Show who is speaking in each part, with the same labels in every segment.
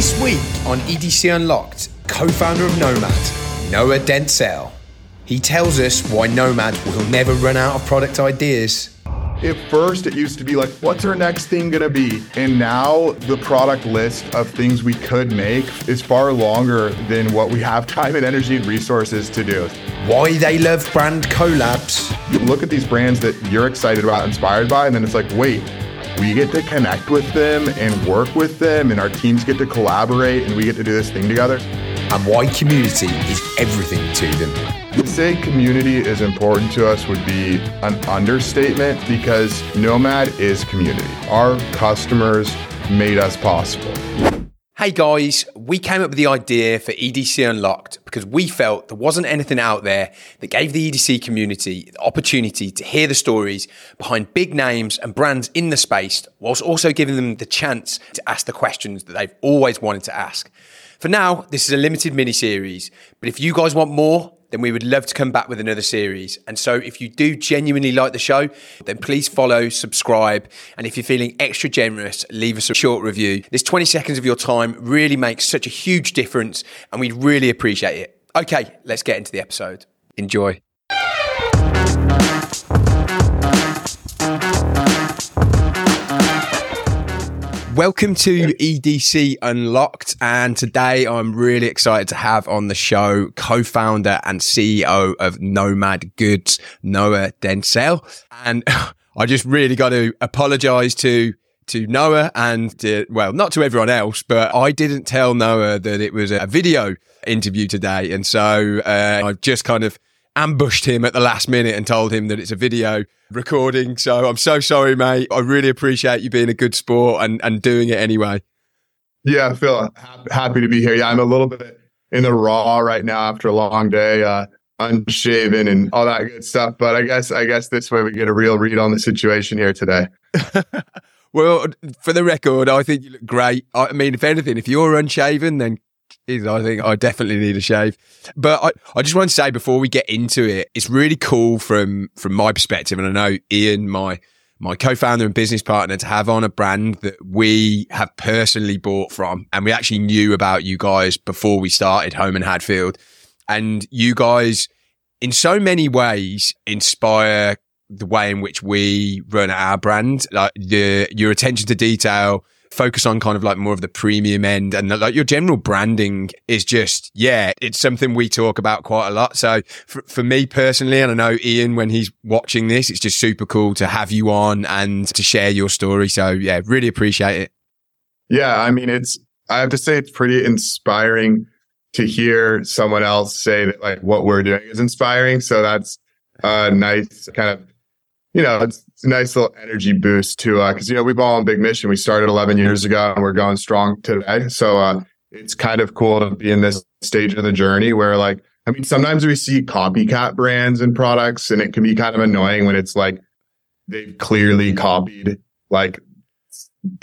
Speaker 1: This week on EDC Unlocked, co founder of Nomad, Noah Dentzel. He tells us why Nomad will never run out of product ideas.
Speaker 2: At first, it used to be like, what's our next thing gonna be? And now the product list of things we could make is far longer than what we have time and energy and resources to do.
Speaker 1: Why they love brand collabs.
Speaker 2: You look at these brands that you're excited about, inspired by, and then it's like, wait, we get to connect with them and work with them, and our teams get to collaborate, and we get to do this thing together
Speaker 1: and why community is everything to them.
Speaker 2: To say community is important to us would be an understatement because Nomad is community. Our customers made us possible.
Speaker 1: Hey guys, we came up with the idea for EDC Unlocked because we felt there wasn't anything out there that gave the EDC community the opportunity to hear the stories behind big names and brands in the space, whilst also giving them the chance to ask the questions that they've always wanted to ask. For now, this is a limited mini series, but if you guys want more, then we would love to come back with another series. And so if you do genuinely like the show, then please follow, subscribe, and if you're feeling extra generous, leave us a short review. This 20 seconds of your time really makes such a huge difference, and we'd really appreciate it. Okay, let's get into the episode. Enjoy. Welcome to EDC Unlocked. And today I'm really excited to have on the show co founder and CEO of Nomad Goods, Noah Dentzel. And I just really got to apologize to to Noah and to, well, not to everyone else, but I didn't tell Noah that it was a video interview today. And so uh, I've just kind of ambushed him at the last minute and told him that it's a video recording. So I'm so sorry, mate. I really appreciate you being a good sport and, and doing it anyway.
Speaker 2: Yeah, I feel happy to be here. Yeah, I'm a little bit in the raw right now after a long day, uh, unshaven and all that good stuff. But I guess I guess this way we get a real read on the situation here today.
Speaker 1: well, for the record, I think you look great. I mean, if anything, if you're unshaven, then I think I definitely need a shave. But I, I just want to say before we get into it, it's really cool from from my perspective, and I know Ian, my my co-founder and business partner, to have on a brand that we have personally bought from, and we actually knew about you guys before we started Holme and Hadfield, and you guys, in so many ways, inspire the way in which we run our brand, like the your attention to detail focus on kind of like more of the premium end and like your general branding is just, yeah, it's something we talk about quite a lot. So for, for me personally, and I know Ian, when he's watching this, it's just super cool to have you on and to share your story. So yeah, really appreciate it.
Speaker 2: Yeah. I mean, it's, I have to say it's pretty inspiring to hear someone else say that like what we're doing is inspiring. So that's a nice kind of you know, it's, a nice little energy boost to, uh, cause, you know, we've all on big mission. We started 11 years ago and we're going strong today. So, uh, it's kind of cool to be in this stage of the journey where like, I mean, sometimes we see copycat brands and products and it can be kind of annoying when it's like they've clearly copied like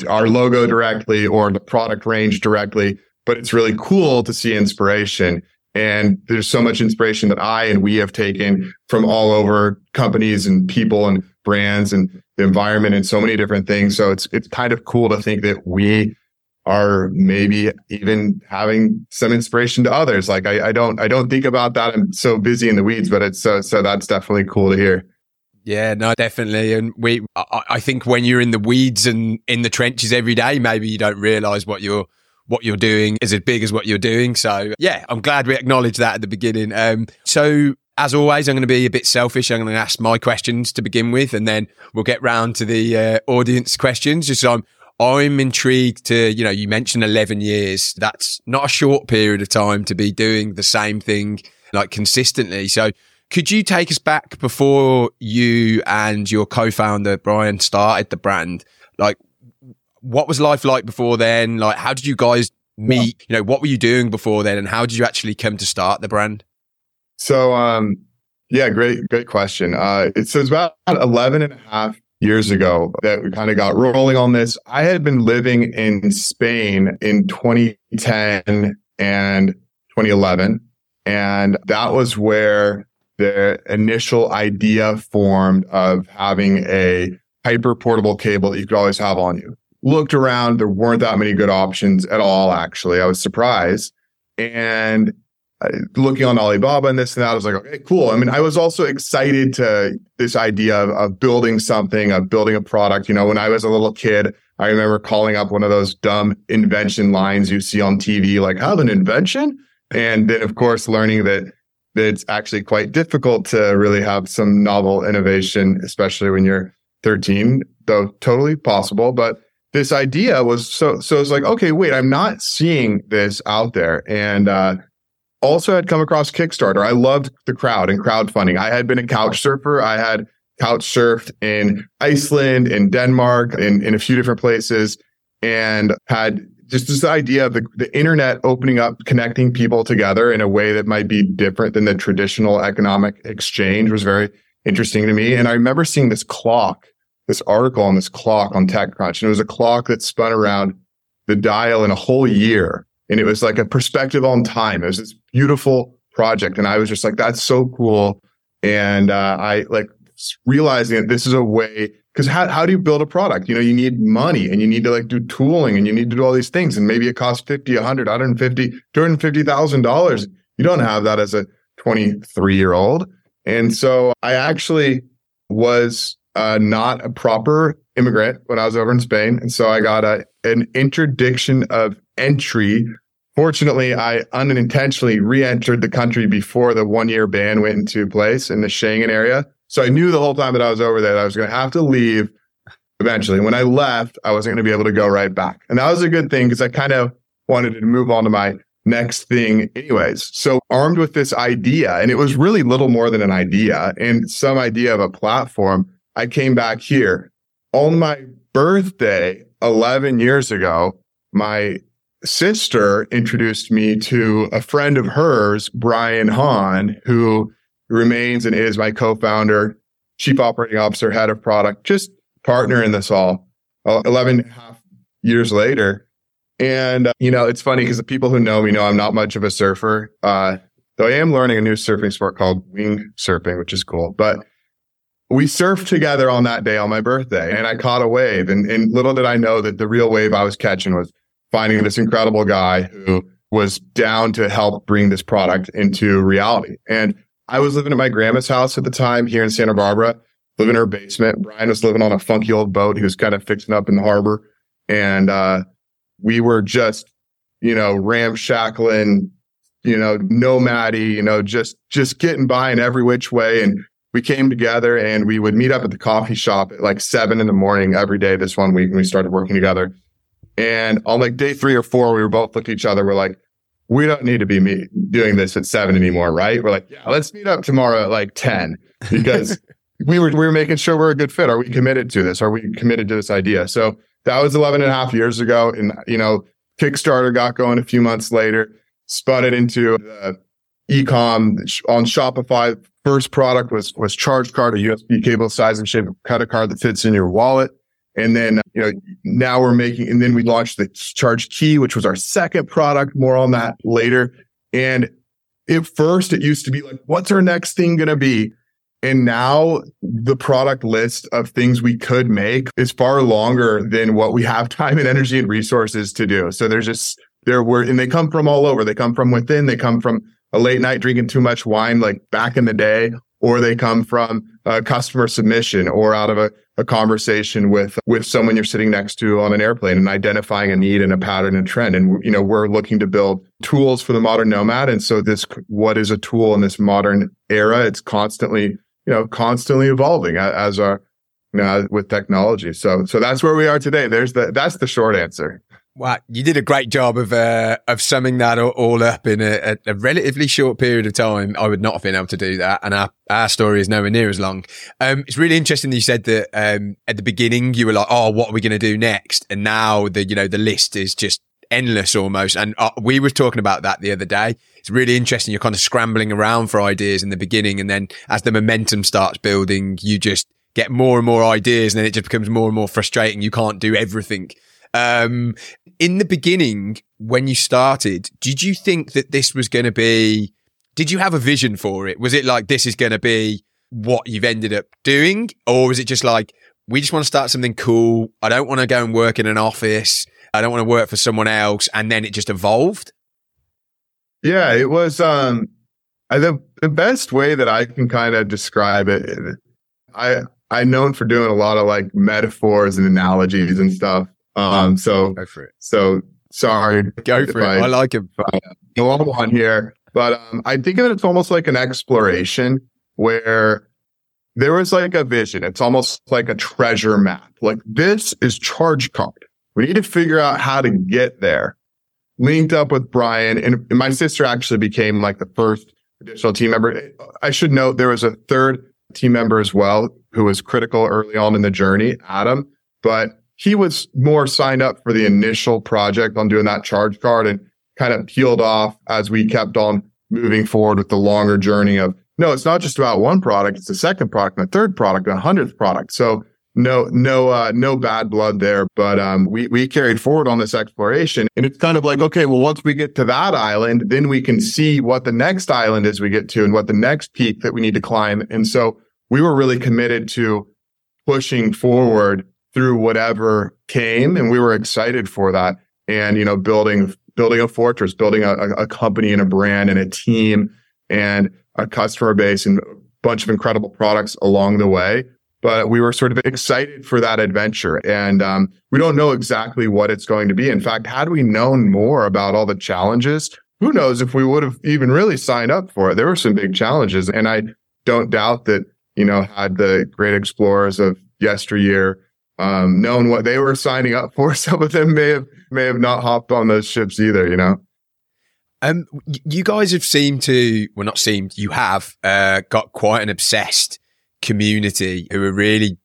Speaker 2: our logo directly or the product range directly, but it's really cool to see inspiration. And there's so much inspiration that I and we have taken from all over companies and people and brands and the environment and so many different things. So it's, it's kind of cool to think that we are maybe even having some inspiration to others. Like I, I don't, I don't think about that. I'm so busy in the weeds, but it's so, so that's definitely cool to hear.
Speaker 1: Yeah, no, definitely. And we, I, I think when you're in the weeds and in the trenches every day, maybe you don't realize what you're what you're doing is as big as what you're doing. So yeah, I'm glad we acknowledged that at the beginning. Um, so as always, I'm going to be a bit selfish. I'm going to ask my questions to begin with, and then we'll get round to the uh, audience questions. Just so I'm, I'm intrigued to, you know, you mentioned 11 years. That's not a short period of time to be doing the same thing like consistently. So could you take us back before you and your co-founder Brian started the brand? Like what was life like before then? Like, how did you guys meet? You know, what were you doing before then? And how did you actually come to start the brand?
Speaker 2: So, um, yeah, great, great question. Uh, it, so it's about 11 and a half years ago that we kind of got rolling on this. I had been living in Spain in 2010 and 2011. And that was where the initial idea formed of having a hyper portable cable that you could always have on you looked around. There weren't that many good options at all, actually. I was surprised. And uh, looking on Alibaba and this and that, I was like, okay, cool. I mean, I was also excited to this idea of, of building something, of building a product. You know, when I was a little kid, I remember calling up one of those dumb invention lines you see on TV, like, have an invention? And then, of course, learning that it's actually quite difficult to really have some novel innovation, especially when you're 13, though totally possible. But this idea was so, so it's like, okay, wait, I'm not seeing this out there. And, uh, also had come across Kickstarter. I loved the crowd and crowdfunding. I had been a couch surfer. I had couch surfed in Iceland, in Denmark, in, in a few different places, and had just this idea of the, the internet opening up, connecting people together in a way that might be different than the traditional economic exchange was very interesting to me. And I remember seeing this clock, this article on this clock on TechCrunch, and it was a clock that spun around the dial in a whole year. And it was like a perspective on time. It was this beautiful project. And I was just like, that's so cool. And uh, I like realizing that this is a way because how, how do you build a product? You know, you need money and you need to like do tooling and you need to do all these things. And maybe it costs 50, 100, 150, $250,000. You don't have that as a 23 year old. And so I actually was uh, not a proper immigrant when I was over in Spain. And so I got a, an interdiction of entry Fortunately, I unintentionally re-entered the country before the one-year ban went into place in the Schengen area. So I knew the whole time that I was over there that I was going to have to leave eventually. When I left, I wasn't going to be able to go right back. And that was a good thing because I kind of wanted to move on to my next thing anyways. So armed with this idea, and it was really little more than an idea and some idea of a platform, I came back here on my birthday 11 years ago. My sister introduced me to a friend of hers, Brian Hahn, who remains and is my co-founder, chief operating officer, head of product, just partner in this all uh, 11 and a half years later. And, uh, you know, it's funny because the people who know me know I'm not much of a surfer. Uh, though I am learning a new surfing sport called wing surfing, which is cool. But we surfed together on that day on my birthday and I caught a wave. And, and little did I know that the real wave I was catching was finding this incredible guy who was down to help bring this product into reality. And I was living at my grandma's house at the time here in Santa Barbara, living in her basement. Brian was living on a funky old boat. He was kind of fixing up in the harbor. And, uh, we were just, you know, ramshackling, you know, nomady, you know, just, just getting by in every which way. And we came together and we would meet up at the coffee shop at like seven in the morning every day this one week we started working together. And on like day three or four, we were both looking at each other. We're like, we don't need to be meet, doing this at seven anymore, right? We're like, yeah, let's meet up tomorrow at like 10 because we were, we were making sure we're a good fit. Are we committed to this? Are we committed to this idea? So that was 11 and a half years ago. And, you know, Kickstarter got going a few months later, spun it into the ecom on Shopify. First product was, was ChargeCard, a USB cable size and shape of credit card that fits in your wallet. And then, you know, now we're making, and then we launched the charge key, which was our second product. More on that later. And at first it used to be like, what's our next thing going to be? And now the product list of things we could make is far longer than what we have time and energy and resources to do. So there's just, there were, and they come from all over. They come from within. They come from a late night drinking too much wine, like back in the day, or they come from a customer submission or out of a, a conversation with, with someone you're sitting next to on an airplane and identifying a need and a pattern and trend. And, you know, we're looking to build tools for the modern nomad. And so this, what is a tool in this modern era? It's constantly, you know, constantly evolving as our, you know, with technology. So, so that's where we are today. There's the, that's the short answer.
Speaker 1: Wow, you did a great job of uh, of summing that all up in a, a, relatively short period of time. I would not have been able to do that, and our, our story is nowhere near as long. Um, it's really interesting that you said that um, at the beginning you were like, "Oh, what are we going to do next?" And now the you know the list is just endless almost. And uh, we were talking about that the other day. It's really interesting. You're kind of scrambling around for ideas in the beginning, and then as the momentum starts building, you just get more and more ideas, and then it just becomes more and more frustrating. You can't do everything. Um, in the beginning, when you started, did you think that this was going to be, did you have a vision for it? Was it like, this is going to be what you've ended up doing? Or was it just like, we just want to start something cool. I don't want to go and work in an office. I don't want to work for someone else. And then it just evolved.
Speaker 2: Yeah, it was, um, the, the best way that I can kind of describe it, I, I'm known for doing a lot of like metaphors and analogies and stuff. Um, so
Speaker 1: go for it.
Speaker 2: So sorry,
Speaker 1: go for it. I, I like it.
Speaker 2: Go on one here, but um, I think of it as almost like an exploration where there was like a vision. It's almost like a treasure map. Like this is ChargeCard. We need to figure out how to get there. Linked up with Brian and my sister actually became like the first additional team member. I should note there was a third team member as well who was critical early on in the journey, Adam, but he was more signed up for the initial project on doing that ChargeCard and kind of peeled off as we kept on moving forward with the longer journey of no, it's not just about one product. It's the second product, and the third product, and a hundredth product. So no, no, uh, no bad blood there. But um, we we carried forward on this exploration, and it's kind of like okay, well, once we get to that island, then we can see what the next island is we get to, and what the next peak that we need to climb. And so we were really committed to pushing forward through whatever came, and we were excited for that. And you know, building building a fortress, building a, a company and a brand and a team and a customer base and a bunch of incredible products along the way. But we were sort of excited for that adventure. And um, we don't know exactly what it's going to be. In fact, had we known more about all the challenges, who knows if we would have even really signed up for it? There were some big challenges. And I don't doubt that, you know, had the great explorers of yesteryear um, known what they were signing up for, some of them may have may have not hopped on those ships either. You know.
Speaker 1: Um, you guys have seemed to, well, not seemed, you have uh, got quite an obsessed community who are really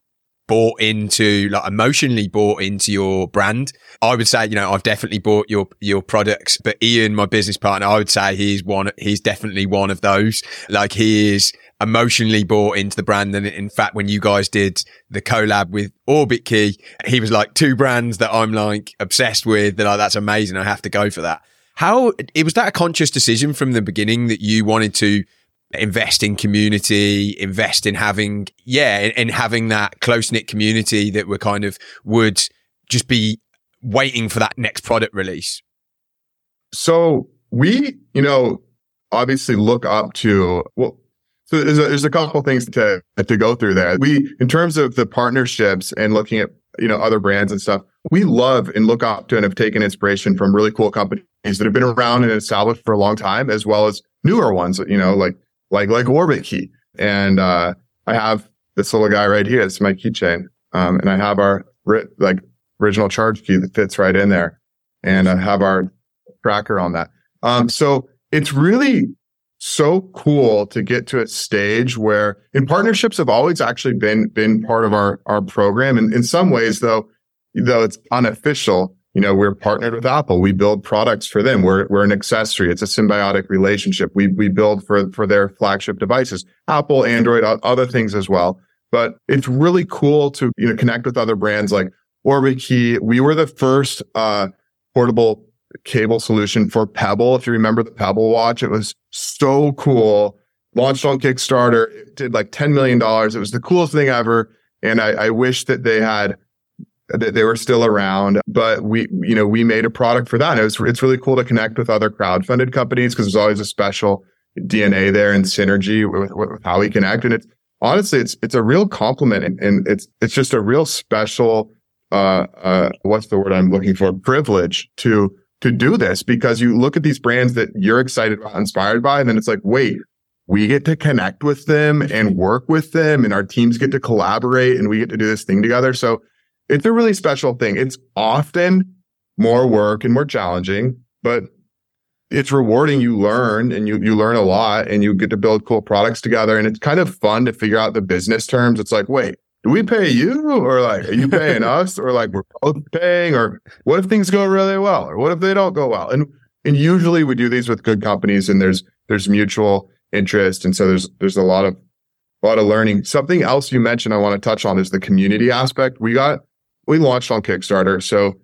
Speaker 1: bought into, like emotionally bought into your brand. I would say, you know, I've definitely bought your your products, but Ian, my business partner, I would say he's one. He's definitely one of those. Like he is emotionally bought into the brand. And in fact, when you guys did the collab with Orbitkey, he was like two brands that I'm like obsessed with. That like, that's amazing. I have to go for that. How it was that a conscious decision from the beginning that you wanted to invest in community, invest in having, yeah, in, in having that close knit community that were kind of would just be waiting for that next product release?
Speaker 2: So we, you know, obviously look up to, well, so there's a, there's a couple things to to go through there. We, in terms of the partnerships and looking at you know other brands and stuff, we love and look up to and have taken inspiration from really cool companies that have been around and established for a long time, as well as newer ones. You know, like like like Orbitkey. And uh, I have this little guy right here. It's my keychain, um, and I have our like original charge key that fits right in there, and I have our tracker on that. Um, so it's really so cool to get to a stage where in partnerships have always actually been been part of our our program. And in some ways though though it's unofficial you know we're partnered with apple. We build products for them. We're we're an accessory. It's a symbiotic relationship. We we build for for their flagship devices apple android other things as well. But it's really cool to you know connect with other brands like Orbitkey we were the first uh portable cable solution for Pebble. If you remember the Pebble watch, it was so cool. Launched on Kickstarter, it did like $10 million. It was the coolest thing ever. And I, I wish that they had, that they were still around, but we, you know, we made a product for that. It was, it's really cool to connect with other crowd-funded companies because there's always a special DNA there and synergy with, with how we connect. And it's honestly, it's, it's a real compliment and, and it's, it's just a real special, uh, uh, what's the word I'm looking for? Privilege to, to do this because you look at these brands that you're excited about, inspired by, and then it's like, wait, we get to connect with them and work with them and our teams get to collaborate and we get to do this thing together. So it's a really special thing. It's often more work and more challenging, but it's rewarding. You learn and you, you learn a lot and you get to build cool products together. And it's kind of fun to figure out the business terms. It's like, wait, do we pay you or like are you paying us or like we're both paying or what if things go really well or what if they don't go well? And and usually we do these with good companies and there's there's mutual interest and so there's there's a lot of a lot of learning. Something else you mentioned i want to touch on is the community aspect. We got we launched on kickstarter. So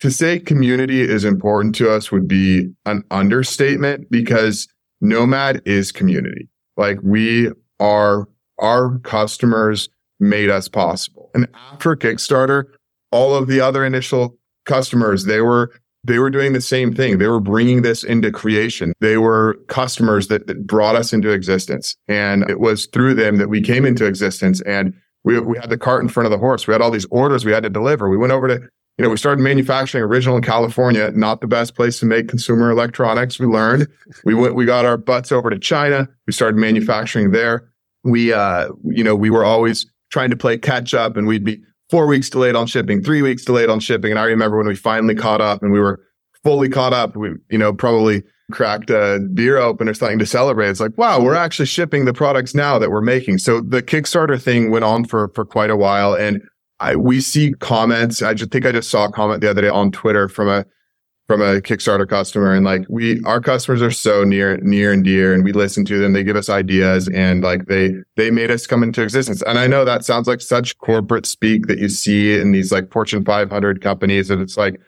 Speaker 2: to say community is important to us would be an understatement because nomad is community. Like we are our customers made us possible. And after Kickstarter, all of the other initial customers, they were they were doing the same thing. They were bringing this into creation. They were customers that, that brought us into existence. And it was through them that we came into existence. And we, we had the cart in front of the horse. We had all these orders we had to deliver. We went over to, you know, we started manufacturing original in California, not the best place to make consumer electronics. We learned we went, we got our butts over to China. We started manufacturing there. We, uh, you know, we were always trying to play catch up and we'd be four weeks delayed on shipping, three weeks delayed on shipping. And I remember when we finally caught up and we were fully caught up, we, you know, probably cracked a beer open or something to celebrate. It's like, wow, we're actually shipping the products now that we're making. So the Kickstarter thing went on for, for quite a while. And I, we see comments. I just think I just saw a comment the other day on Twitter from a from a Kickstarter customer. And like we, our customers are so near, near and dear and we listen to them. They give us ideas and like they, they made us come into existence. And I know that sounds like such corporate speak that you see in these like Fortune 500 companies. And it's like,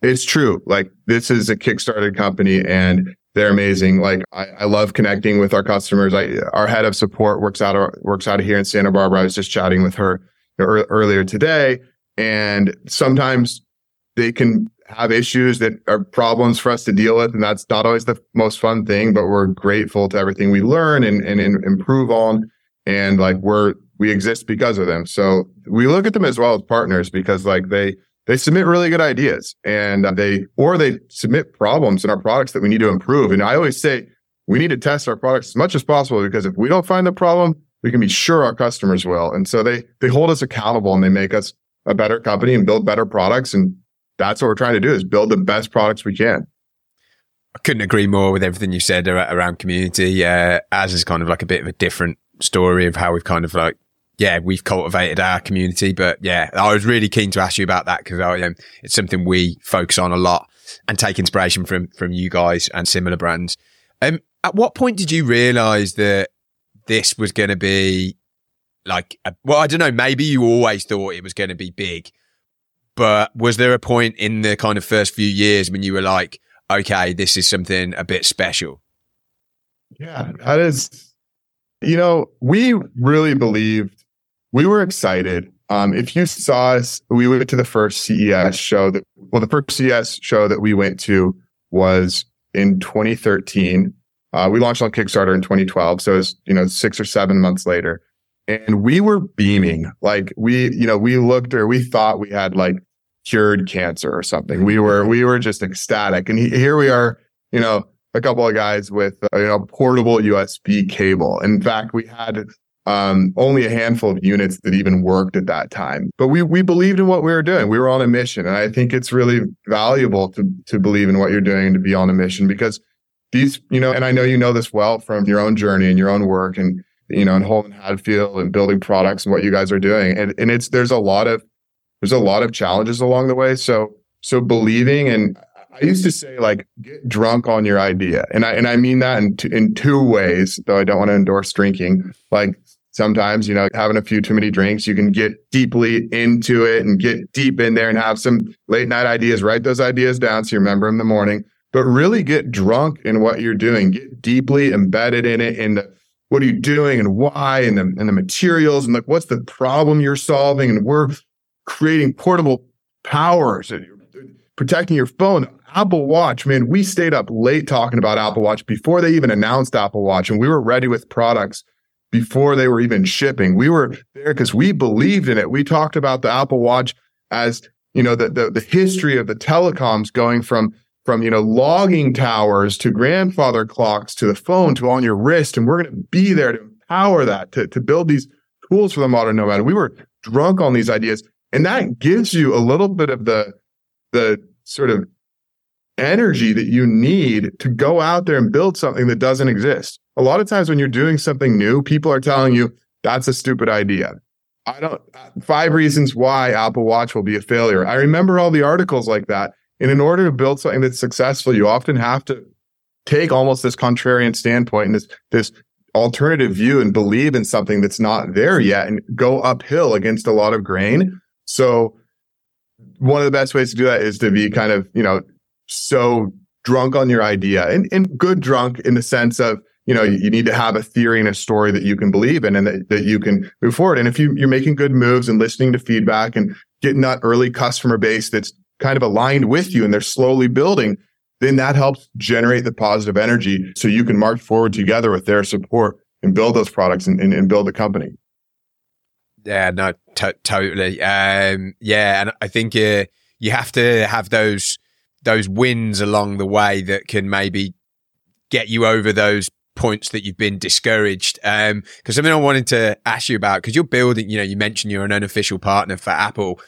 Speaker 2: it's true. Like this is a Kickstarter company and they're amazing. Like I, I love connecting with our customers. I, our head of support works out, of, works out of here in Santa Barbara. I was just chatting with her earlier today and sometimes they can have issues that are problems for us to deal with. And that's not always the most fun thing, but we're grateful to everything we learn and, and, and improve on. And like we're, we exist because of them. So we look at them as well as partners because like they, they submit really good ideas and they, or they submit problems in our products that we need to improve. And I always say we need to test our products as much as possible because if we don't find the problem, we can be sure our customers will. And so they, they hold us accountable and they make us a better company and build better products and that's what we're trying to do is build the best products we can.
Speaker 1: I couldn't agree more with everything you said around community. Uh, as is kind of like a bit of a different story of how we've kind of like, yeah, we've cultivated our community. But yeah, I was really keen to ask you about that because um, it's something we focus on a lot and take inspiration from from you guys and similar brands. Um, at what point did you realize that this was going to be like, a, well, I don't know, maybe you always thought it was going to be big, but was there a point in the kind of first few years when you were like, okay, this is something a bit special?
Speaker 2: Yeah, that is, you know, we really believed, we were excited. Um, if you saw us, we went to the first CES show that, well, the first CES show that we went to was in 2013. Uh, we launched on Kickstarter in 2012. So it's, you know, six or seven months later. And we were beaming. Like we, you know, we looked or we thought we had like cured cancer or something. We were we were just ecstatic, and he, here we are, you know, a couple of guys with uh, you know portable USB cable. In fact, we had um, only a handful of units that even worked at that time. But we we believed in what we were doing. We were on a mission, and I think it's really valuable to to believe in what you're doing and to be on a mission because these, you know, and I know you know this well from your own journey and your own work and you know, in Holme and Hadfield and building products and what you guys are doing. And and it's there's a lot of there's a lot of challenges along the way. So, so believing and I used to say like get drunk on your idea. And I, and I mean that in, t- in two ways, though I don't want to endorse drinking. Like sometimes, you know, having a few too many drinks, you can get deeply into it and get deep in there and have some late night ideas, write those ideas down so you remember in the morning, but really get drunk in what you're doing, get deeply embedded in it in the, what are you doing and why and the, and the materials and like, what's the problem you're solving? And we're creating portable powers and protecting your phone. Apple Watch, man, we stayed up late talking about Apple Watch before they even announced Apple Watch, and we were ready with products before they were even shipping. We were there because we believed in it. We talked about the Apple Watch as you know the, the the history of the telecoms going from from you know logging towers to grandfather clocks to the phone to on your wrist, and we're going to be there to empower that to to build these tools for the modern nomad. We were drunk on these ideas, and that gives you a little bit of the, the sort of energy that you need to go out there and build something that doesn't exist. A lot of times when you're doing something new, people are telling you that's a stupid idea. I don't, uh, five reasons why Apple Watch will be a failure. I remember all the articles like that. And in order to build something that's successful, you often have to take almost this contrarian standpoint and this, this alternative view and believe in something that's not there yet and go uphill against a lot of grain so one of the best ways to do that is to be kind of, you know, so drunk on your idea and, and good drunk in the sense of, you know, you need to have a theory and a story that you can believe in and that, that you can move forward. And if you, you're making good moves and listening to feedback and getting that early customer base that's kind of aligned with you and they're slowly building, then that helps generate the positive energy so you can march forward together with their support and build those products and, and, and build the company.
Speaker 1: Yeah, no, t- totally. Um, yeah, and I think uh, you have to have those those wins along the way that can maybe get you over those points that you've been discouraged. Um, cause something I wanted to ask you about, cause you're building, you know, you mentioned you're an unofficial partner for Apple.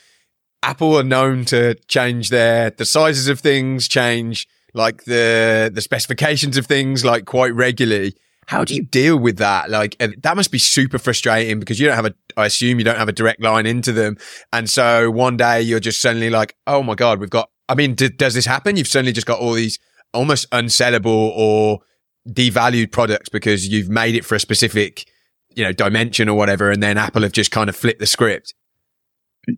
Speaker 1: Apple are known to change their, the sizes of things change, like the, the specifications of things, like quite regularly. How do you deal with that? Like uh, that must be super frustrating because you don't have a, I assume you don't have a direct line into them. And so one day you're just suddenly like, Oh my God, we've got, I mean, d- does this happen? You've suddenly just got all these almost unsellable or devalued products because you've made it for a specific, you know, dimension or whatever. And then Apple have just kind of flipped the script.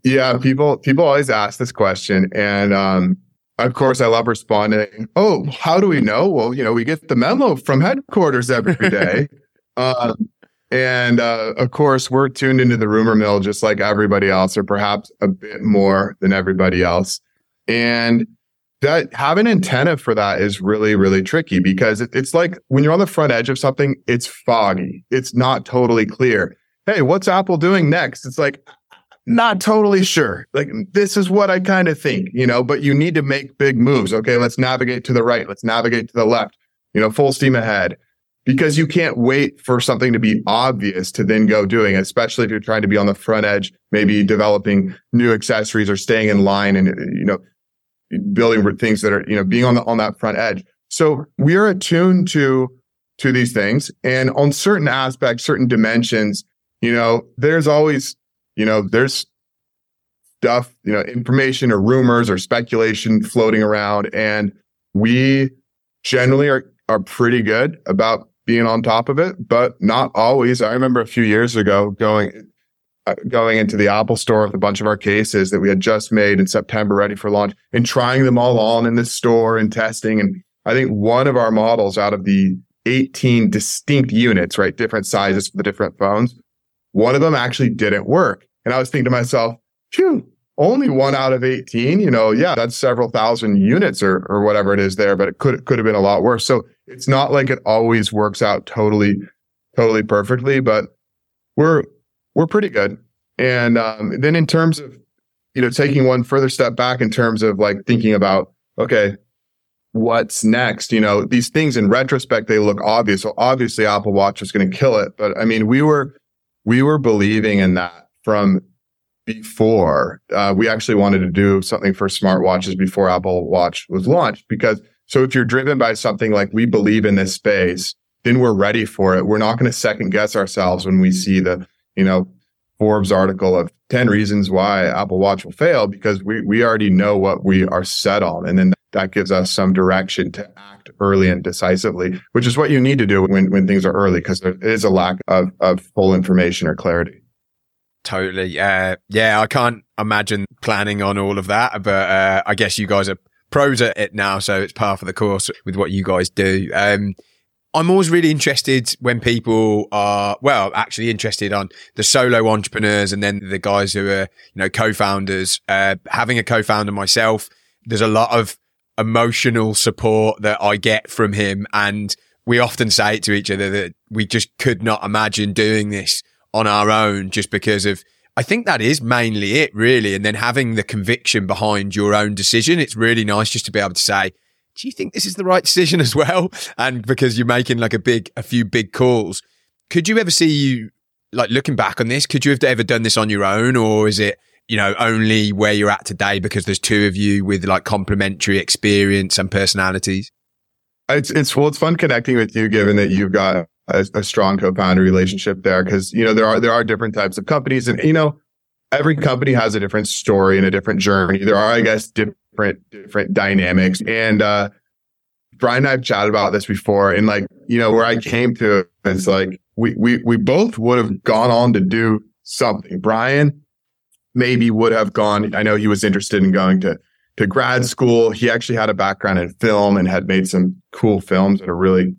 Speaker 2: Yeah. People, people always ask this question. And, um, of course, I love responding. Oh, how do we know? Well, you know, we get the memo from headquarters every day. um, and uh, of course, we're tuned into the rumor mill just like everybody else, or perhaps a bit more than everybody else. And that have an antenna for that is really, really tricky because it, it's like when you're on the front edge of something, it's foggy. It's not totally clear. Hey, what's Apple doing next? It's like, not totally sure. Like, this is what I kind of think, you know, but you need to make big moves. Okay. Let's navigate to the right. Let's navigate to the left, you know, full steam ahead because you can't wait for something to be obvious to then go doing, especially if you're trying to be on the front edge, maybe developing new accessories or staying in line and, you know, building things that are, you know, being on the, on that front edge. So we are attuned to, to these things. And on certain aspects, certain dimensions, you know, there's always, you know, there's stuff, you know, information or rumors or speculation floating around. And we generally are, are pretty good about being on top of it, but not always. I remember a few years ago going, uh, going into the Apple store with a bunch of our cases that we had just made in September ready for launch and trying them all on in the store and testing. And I think one of our models out of the 18 distinct units, right? Different sizes for the different phones. One of them actually didn't work. And I was thinking to myself, phew, only one out of 18, you know, yeah, that's several thousand units or, or whatever it is there, but it could, could have been a lot worse. So it's not like it always works out totally, totally perfectly, but we're, we're pretty good. And um, then in terms of, you know, taking one further step back in terms of like thinking about, okay, what's next? You know, these things in retrospect, they look obvious. So obviously Apple Watch was going to kill it. But I mean, we were, we were believing in that from before. Uh, we actually wanted to do something for smartwatches before Apple Watch was launched because so if you're driven by something like we believe in this space, then we're ready for it. We're not going to second guess ourselves when we see the you know, Forbes article of 10 reasons why Apple Watch will fail because we, we already know what we are set on. And then that gives us some direction to act early and decisively, which is what you need to do when, when things are early because there is a lack of, of full information or clarity.
Speaker 1: Totally. Uh, yeah, I can't imagine planning on all of that, but uh, I guess you guys are pros at it now. So it's par for the course with what you guys do. Um, I'm always really interested when people are, well, actually interested on the solo entrepreneurs and then the guys who are, you know, co-founders. Uh, having a co-founder myself, there's a lot of emotional support that I get from him. And we often say it to each other that we just could not imagine doing this on our own just because of, I think that is mainly it really. And then having the conviction behind your own decision. It's really nice just to be able to say, do you think this is the right decision as well? And because you're making like a big, a few big calls, could you ever see you like looking back on this? Could you have ever done this on your own, or is it you know only where you're at today because there's two of you with like complementary experience and personalities?
Speaker 2: It's it's well, it's fun connecting with you, given that you've got a, a strong co-founder relationship there, because you know there are there are different types of companies, and you know every company has a different story and a different journey. There are, I guess, different different dynamics. And uh Brian and I've chatted about this before. And like, you know, where I came to it's like we we we both would have gone on to do something. Brian maybe would have gone. I know he was interested in going to to grad school. He actually had a background in film and had made some cool films at a really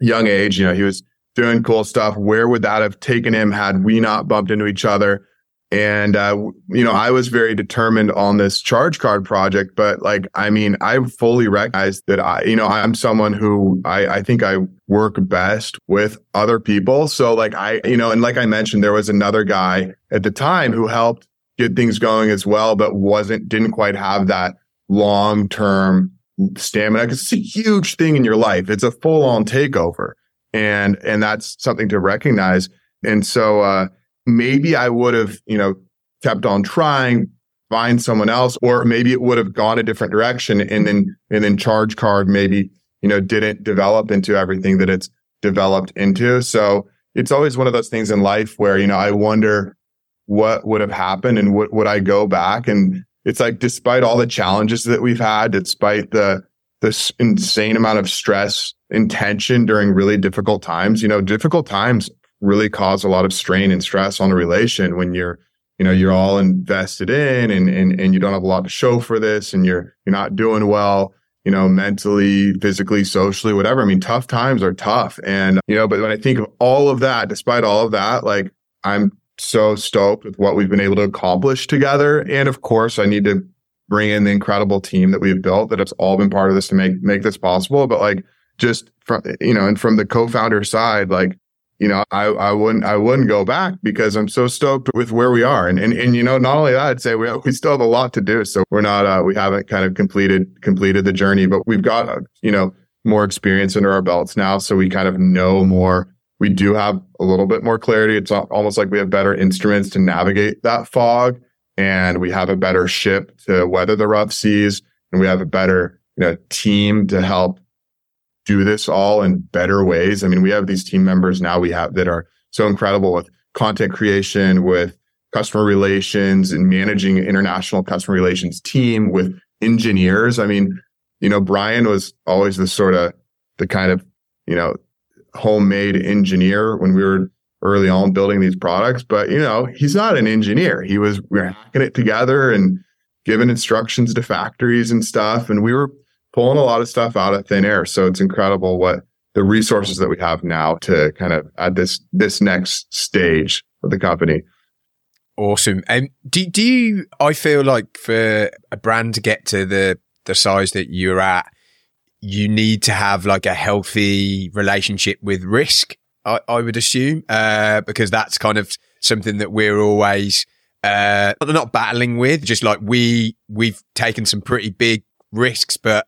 Speaker 2: young age. You know, he was doing cool stuff. Where would that have taken him had we not bumped into each other? And, uh, you know, I was very determined on this ChargeCard project, but like, I mean, I fully recognize that I, you know, I'm someone who I, I think I work best with other people. So like I, you know, and like I mentioned, there was another guy at the time who helped get things going as well, but wasn't, didn't quite have that long term stamina. Cause it's a huge thing in your life. It's a full on takeover. And, and that's something to recognize. And so, uh, maybe I would have, you know, kept on trying, find someone else, or maybe it would have gone a different direction and then, and then ChargeCard maybe, you know, didn't develop into everything that it's developed into. So it's always one of those things in life where, you know, I wonder what would have happened and would, would I go back? And it's like, despite all the challenges that we've had, despite the, this insane amount of stress and tension during really difficult times, you know, difficult times really cause a lot of strain and stress on a relation when you're you know you're all invested in and and, and you don't have a lot to show for this and you're you're not doing well you know mentally physically socially whatever i mean tough times are tough and you know but when i think of all of that despite all of that like i'm so stoked with what we've been able to accomplish together and of course i need to bring in the incredible team that we've built that has all been part of this to make make this possible but like just from you know and from the co-founder side like you know, I, I wouldn't, I wouldn't go back because I'm so stoked with where we are. And, and, and, you know, not only that, I'd say we, we still have a lot to do. So we're not, uh, we haven't kind of completed, completed the journey, but we've got, uh, you know, more experience under our belts now. So we kind of know more. We do have a little bit more clarity. It's almost like we have better instruments to navigate that fog and we have a better ship to weather the rough seas and we have a better, you know, team to help do this all in better ways. I mean, we have these team members now we have that are so incredible with content creation, with customer relations and managing an international customer relations team with engineers. I mean, you know, Brian was always the sort of the kind of, you know, homemade engineer when we were early on building these products, but you know, he's not an engineer. He was we are hacking it together and giving instructions to factories and stuff. And we were pulling a lot of stuff out of thin air. So it's incredible what the resources that we have now to kind of at this this next stage of the company.
Speaker 1: Awesome. And do do you? I feel like for a brand to get to the the size that you're at, you need to have like a healthy relationship with risk. I, I would assume, uh, because that's kind of something that we're always uh, not battling with. Just like we we've taken some pretty big risks, but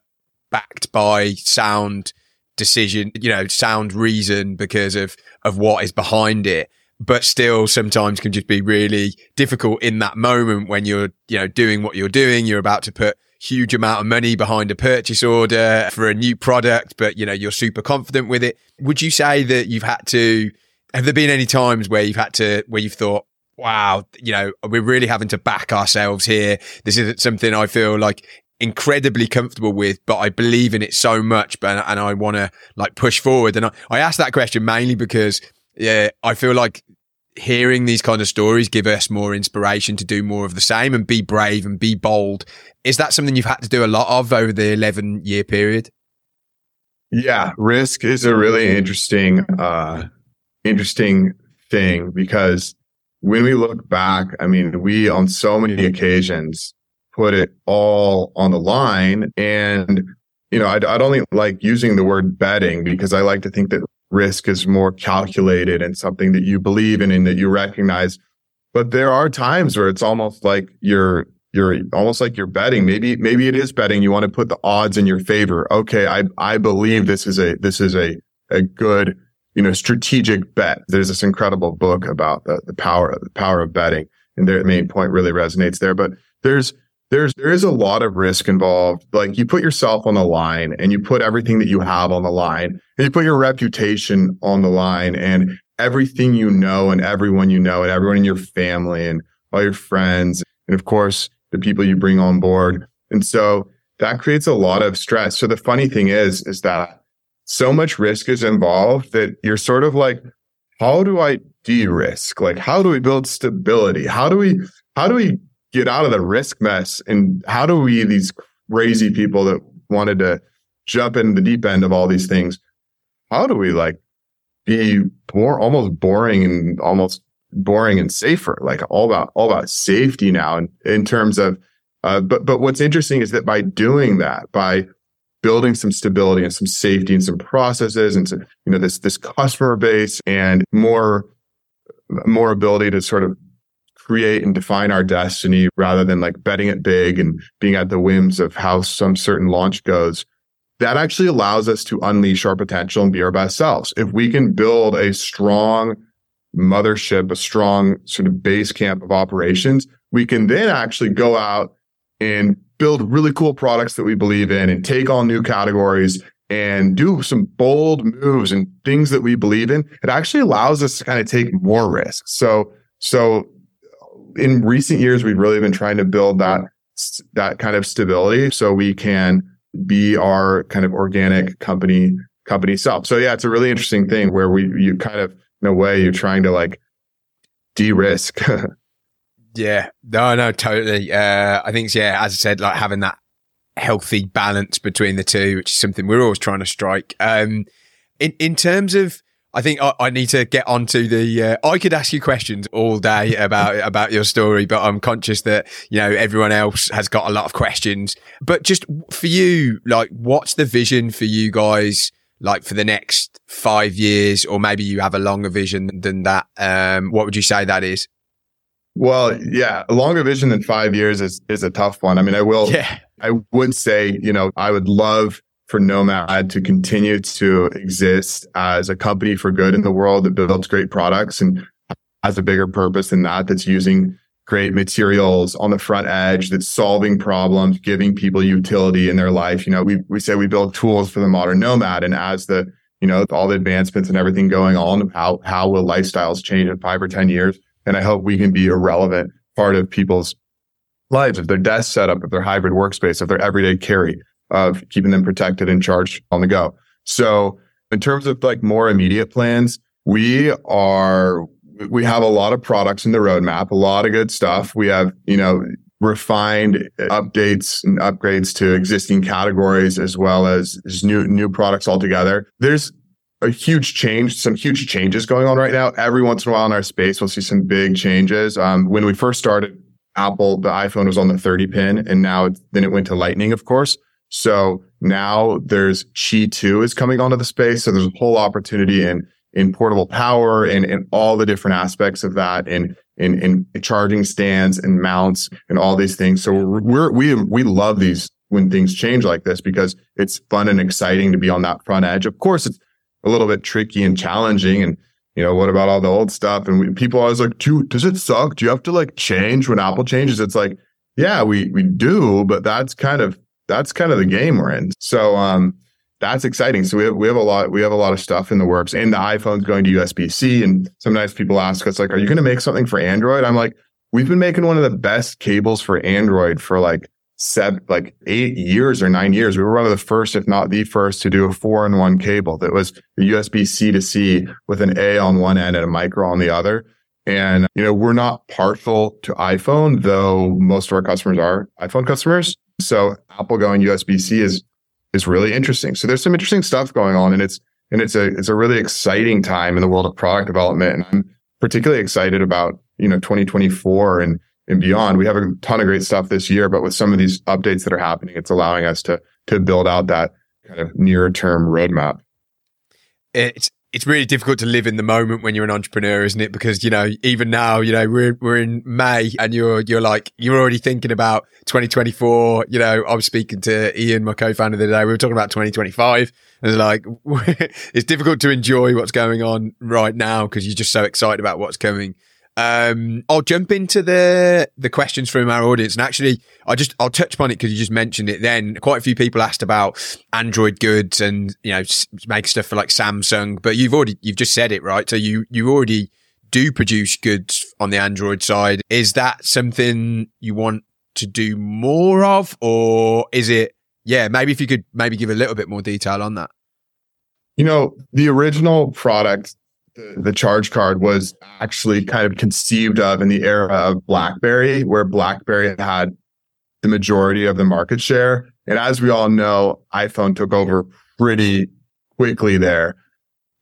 Speaker 1: backed by sound decision, you know, sound reason because of, of what is behind it. But still sometimes can just be really difficult in that moment when you're, you know, doing what you're doing. You're about to put huge amount of money behind a purchase order for a new product, but you know, you're super confident with it. Would you say that you've had to, have there been any times where you've had to, where you've thought, wow, you know, we're really having to back ourselves here. This isn't something I feel like incredibly comfortable with, but I believe in it so much, but and I want to like push forward. And I, I asked that question mainly because yeah, I feel like hearing these kind of stories give us more inspiration to do more of the same and be brave and be bold. Is that something you've had to do a lot of over the 11 year period?
Speaker 2: Yeah, risk is a really interesting, uh, interesting thing because when we look back, I mean, we on so many occasions put it all on the line. And, you know, I, I don't like using the word betting because I like to think that risk is more calculated and something that you believe in and that you recognize. But there are times where it's almost like you're, you're almost like you're betting. Maybe, maybe it is betting. You want to put the odds in your favor. Okay. I, I believe this is a, this is a, a good, you know, strategic bet. There's this incredible book about the, the power, the power of betting. And their main point really resonates there. But there's, there's there is a lot of risk involved. Like you put yourself on the line and you put everything that you have on the line and you put your reputation on the line and everything you know and everyone you know and everyone in your family and all your friends and of course the people you bring on board. And so that creates a lot of stress. So the funny thing is, is that so much risk is involved that you're sort of like, how do I de-risk? Like, how do we build stability? How do we, how do we get out of the risk mess? And how do we, these crazy people that wanted to jump in the deep end of all these things, how do we like be more almost boring and almost boring and safer, like all about all about safety now in, in terms of uh, but but what's interesting is that by doing that, by building some stability and some safety and some processes and some, you know this this customer base and more more ability to sort of create and define our destiny rather than like betting it big and being at the whims of how some certain launch goes that actually allows us to unleash our potential and be our best selves if we can build a strong mothership a strong sort of base camp of operations we can then actually go out and build really cool products that we believe in and take on new categories and do some bold moves and things that we believe in, it actually allows us to kind of take more risks. So, so in recent years, we've really been trying to build that, that kind of stability so we can be our kind of organic company, company self. So yeah, it's a really interesting thing where we, you kind of, in a way, you're trying to like de-risk.
Speaker 1: yeah, no, no, totally. Uh, I think, yeah, as I said, like having that healthy balance between the two, which is something we're always trying to strike. Um, in in terms of, I think I, I need to get onto the. Uh, I could ask you questions all day about about your story, but I'm conscious that you know everyone else has got a lot of questions. But just for you, like, what's the vision for you guys? Like for the next five years, or maybe you have a longer vision than that. Um, what would you say that is?
Speaker 2: Well, yeah, a longer vision than five years is is a tough one. I mean, I will.
Speaker 1: Yeah.
Speaker 2: I wouldn't say, you know, I would love for Nomad to continue to exist as a company for good in the world that builds great products and has a bigger purpose than that. That's using great materials on the front edge, that's solving problems, giving people utility in their life. You know, we we say we build tools for the modern nomad, and as the you know all the advancements and everything going on, how how will lifestyles change in five or ten years? And I hope we can be a relevant part of people's lives, of their desk setup, of their hybrid workspace, of their everyday carry, of keeping them protected and charged on the go. So in terms of like more immediate plans, we are, we have a lot of products in the roadmap, a lot of good stuff. We have, you know, refined updates and upgrades to existing categories as well as, as new, new products altogether. There's a huge change, some huge changes going on right now. Every once in a while in our space, we'll see some big changes. Um, when we first started Apple, the iPhone was on the 30 pin and now then it went to lightning, of course. So now there's Qi 2 is coming onto the space. So there's a whole opportunity in, in portable power and, and all the different aspects of that in, in, in charging stands and mounts and all these things. So we're, we, we love these when things change like this because it's fun and exciting to be on that front edge. Of course, it's a little bit tricky and challenging and you know, what about all the old stuff? And we, people always like, do, does it suck? Do you have to like change when Apple changes? It's like, yeah, we, we do, but that's kind of, that's kind of the game we're in. So, um, that's exciting. So we have, we have a lot, we have a lot of stuff in the works and the iPhone's going to USB-C. And sometimes people ask us like, are you going to make something for Android? I'm like, we've been making one of the best cables for Android for like seven, like eight years or nine years. We were one of the first, if not the first, to do a four in one cable that was USB C to C with an A on one end and a micro on the other. And, you know, we're not partial to iPhone, though most of our customers are iPhone customers. So Apple going USB C is, is really interesting. So there's some interesting stuff going on and it's, and it's a, it's a really exciting time in the world of product development. And I'm particularly excited about, you know, 2024 and, and beyond. We have a ton of great stuff this year, but with some of these updates that are happening, it's allowing us to to build out that kind of near term roadmap.
Speaker 1: It's it's really difficult to live in the moment when you're an entrepreneur, isn't it? Because you know, even now, you know, we're we're in May, and you're you're like you're already thinking about 2024. You know, I was speaking to Ian, my co-founder, the other day. We were talking about 2025, and like it's difficult to enjoy what's going on right now because you're just so excited about what's coming. Um, I'll jump into the the questions from our audience, and actually, I just I'll touch upon it because you just mentioned it. Then quite a few people asked about Android goods and you know make stuff for like Samsung, but you've already you've just said it right. So you you already do produce goods on the Android side. Is that something you want to do more of, or is it? Yeah, maybe if you could maybe give a little bit more detail on that.
Speaker 2: You know, the original product the, ChargeCard was actually kind of conceived of in the era of BlackBerry, where BlackBerry had the majority of the market share. And as we all know, iPhone took over pretty quickly there.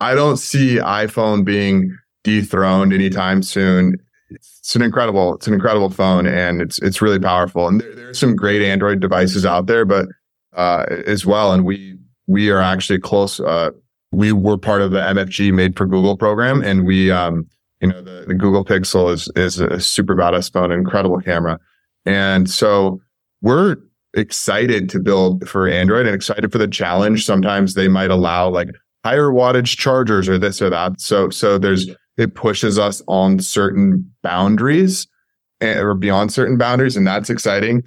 Speaker 2: I don't see iPhone being dethroned anytime soon. It's an incredible, it's an incredible phone and it's, it's really powerful. And there, are some great Android devices out there, but, uh, as well. And we, we are actually close, uh, we were part of the MFG made for Google program and we, um, you know, the, the Google Pixel is, is a super badass phone, incredible camera. And so we're excited to build for Android and excited for the challenge. Sometimes they might allow like higher wattage chargers or this or that. So, so there's, it pushes us on certain boundaries eh, or beyond certain boundaries. And that's exciting.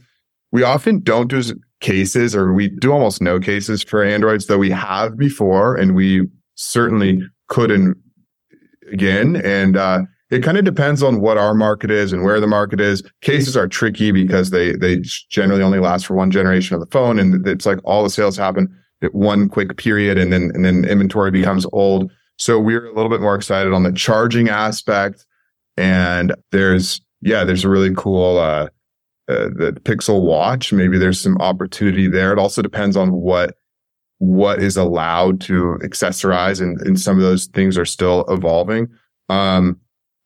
Speaker 2: We often don't do cases or we do almost no cases for Androids, though we have before and we certainly couldn't again. And, uh, it kind of depends on what our market is and where the market is. Cases are tricky because they they generally only last for one generation of the phone, and it's like all the sales happen at one quick period, and then and then inventory becomes old. So we're a little bit more excited on the charging aspect, and there's yeah, there's a really cool uh, uh, the Pixel Watch. Maybe there's some opportunity there. It also depends on what what is allowed to accessorize, and, and some of those things are still evolving. Um,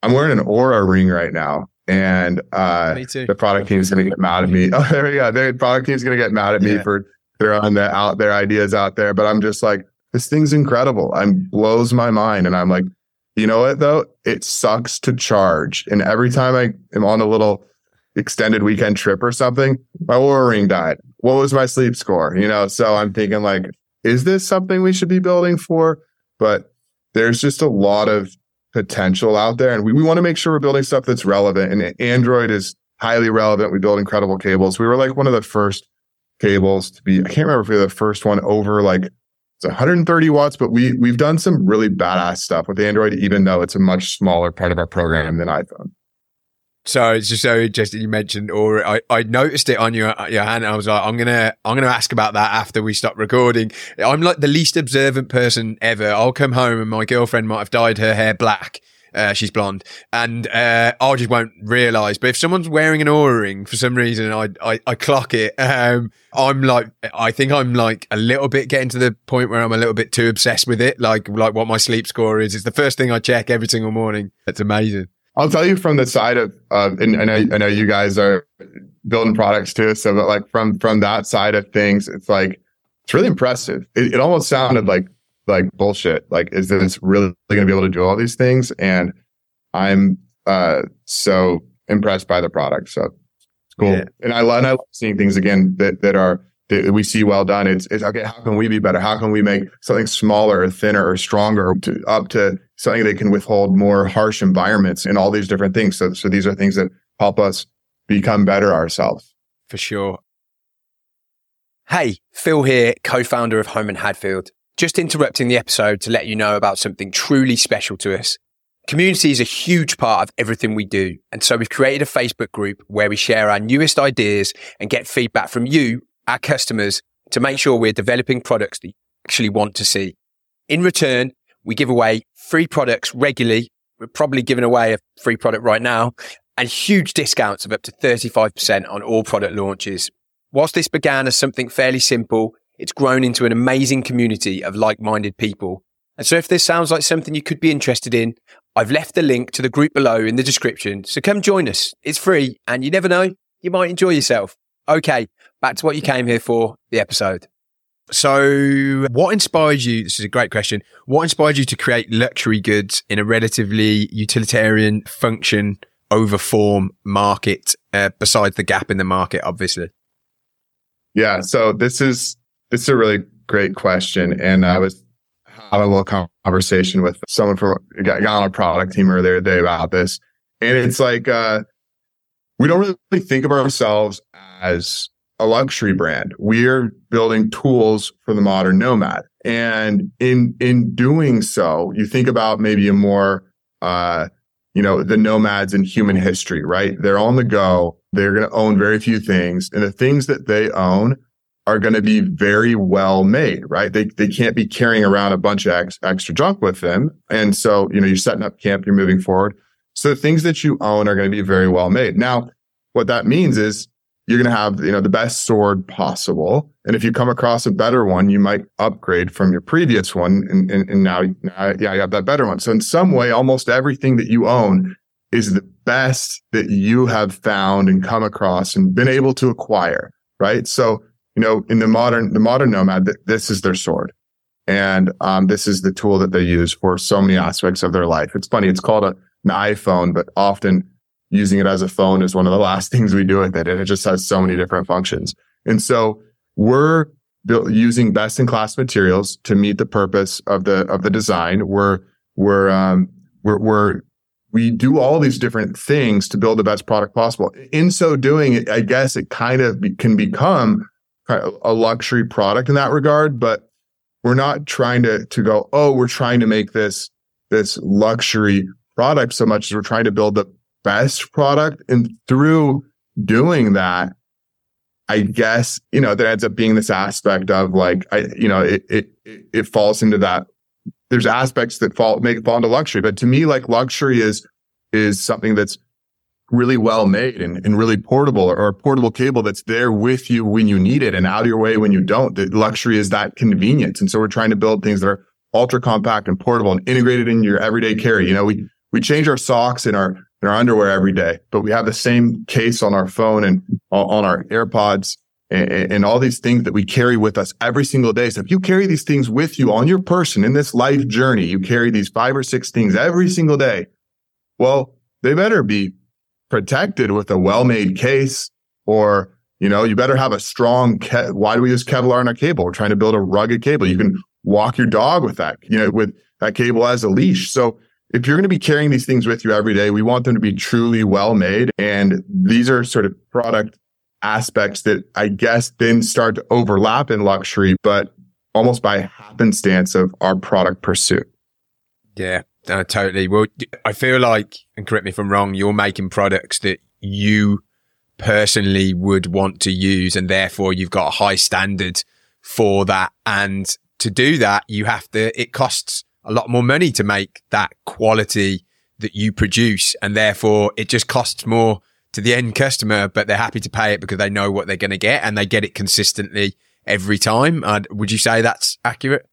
Speaker 2: I'm wearing an Oura ring right now. And uh, the product team is going to get mad at me. Oh, there we go. The product team is going to get mad at me yeah. for throwing the, out their ideas out there. But I'm just like, this thing's incredible. I'm blows my mind. And I'm like, you know what though? It sucks to charge. And every time I am on a little extended weekend trip or something, my Oura ring died. What was my sleep score? You know, so I'm thinking like, is this something we should be building for? But there's just a lot of potential out there. And we, we want to make sure we're building stuff that's relevant. And Android is highly relevant. We build incredible cables. We were like one of the first cables to be, I can't remember if we were the first one over like it's 130 watts, but we we've done some really badass stuff with Android, even though it's a much smaller part of our program than iPhone.
Speaker 1: So it's just so interesting you mentioned, or I, I noticed it on your your hand, and I was like, I'm gonna I'm gonna ask about that after we stop recording. I'm like the least observant person ever. I'll come home and my girlfriend might have dyed her hair black. Uh, she's blonde, and uh, I just won't realise. But if someone's wearing an Oura ring for some reason, I I, I clock it. Um, I'm like, I think I'm like a little bit getting to the point where I'm a little bit too obsessed with it. Like like what my sleep score is. It's the first thing I check every single morning. That's amazing.
Speaker 2: I'll tell you from the side of, uh, and I know, I know you guys are building products too. So but like from, from that side of things, it's like, it's really impressive. It, it almost sounded like, like bullshit. Like, is this really going to be able to do all these things? And I'm, uh, so impressed by the product. So it's cool. Yeah. And I love, and I love seeing things again that, that are, that we see well done. It's, it's okay. How can we be better? How can we make something smaller thinner or stronger to, up to something that can withhold more harsh environments and all these different things. So, so these are things that help us become better ourselves.
Speaker 1: For sure.
Speaker 3: Hey, Phil here, co-founder of Holme and Hadfield. Just interrupting the episode to let you know about something truly special to us. Community is a huge part of everything we do. And so we've created a Facebook group where we share our newest ideas and get feedback from you our customers to make sure we're developing products that you actually want to see. In return, we give away free products regularly. We're probably giving away a free product right now and huge discounts of up to 35% on all product launches. Whilst this began as something fairly simple, it's grown into an amazing community of like-minded people. And so if this sounds like something you could be interested in, I've left the link to the group below in the description. So come join us. It's free and you never know, you might enjoy yourself. Okay, back to what you came here for, the episode.
Speaker 1: So, what inspired you? This is a great question. What inspired you to create luxury goods in a relatively utilitarian function over form market, uh, besides the gap in the market, obviously?
Speaker 2: Yeah. So, this is, this is a really great question. And I was having a little conversation with someone from, got, got on a product team earlier today about this. And it's like, uh, we don't really think of ourselves as a luxury brand. We're building tools for the modern nomad. And in, in doing so, you think about maybe a more, uh, you know, the nomads in human history, right? They're on the go. They're going to own very few things and the things that they own are going to be very well made, right? They, they can't be carrying around a bunch of ex, extra junk with them. And so, you know, you're setting up camp, you're moving forward. So the things that you own are going to be very well made. Now, what that means is you're going to have, you know, the best sword possible. And if you come across a better one, you might upgrade from your previous one. And, and, and now, yeah, you have that better one. So in some way, almost everything that you own is the best that you have found and come across and been able to acquire. Right. So, you know, in the modern, the modern nomad, this is their sword. And um, this is the tool that they use for so many aspects of their life. It's funny. It's called a, an iPhone, but often using it as a phone is one of the last things we do with it. And it just has so many different functions. And so we're using best in class materials to meet the purpose of the, of the design. We're, we're, um, we're, we're, we do all these different things to build the best product possible. In so doing, I guess it kind of be, can become a luxury product in that regard, but we're not trying to, to go, oh, we're trying to make this, this luxury product so much as we're trying to build the best product. And through doing that, I guess, you know, there ends up being this aspect of like, I, you know, it, it, it falls into that. There's aspects that fall, make fall into luxury. But to me, like luxury is, is something that's really well made and, and really portable or, or a portable cable that's there with you when you need it and out of your way when you don't. The luxury is that convenience. And so we're trying to build things that are ultra compact and portable and integrated in your everyday carry. You know, we, we change our socks and our in our underwear every day, but we have the same case on our phone and on our AirPods and, and, all these things that we carry with us every single day. So if you carry these things with you on your person in this life journey, you carry these five or six things every single day. Well, they better be protected with a well-made case or, you know, you better have a strong, ke- why do we use Kevlar in our cable? We're trying to build a rugged cable. You can walk your dog with that, you know, with that cable as a leash. So if you're going to be carrying these things with you every day, we want them to be truly well made. And these are sort of product aspects that I guess then start to overlap in luxury, but almost by happenstance of our product pursuit.
Speaker 1: Yeah, uh, totally. Well, I feel like, and correct me if I'm wrong, you're making products that you personally would want to use, and therefore you've got a high standard for that. And to do that, you have to, it costs a lot more money to make that quality that you produce. And therefore it just costs more to the end customer, but they're happy to pay it because they know what they're going to get and they get it consistently every time. Uh, would you say that's accurate?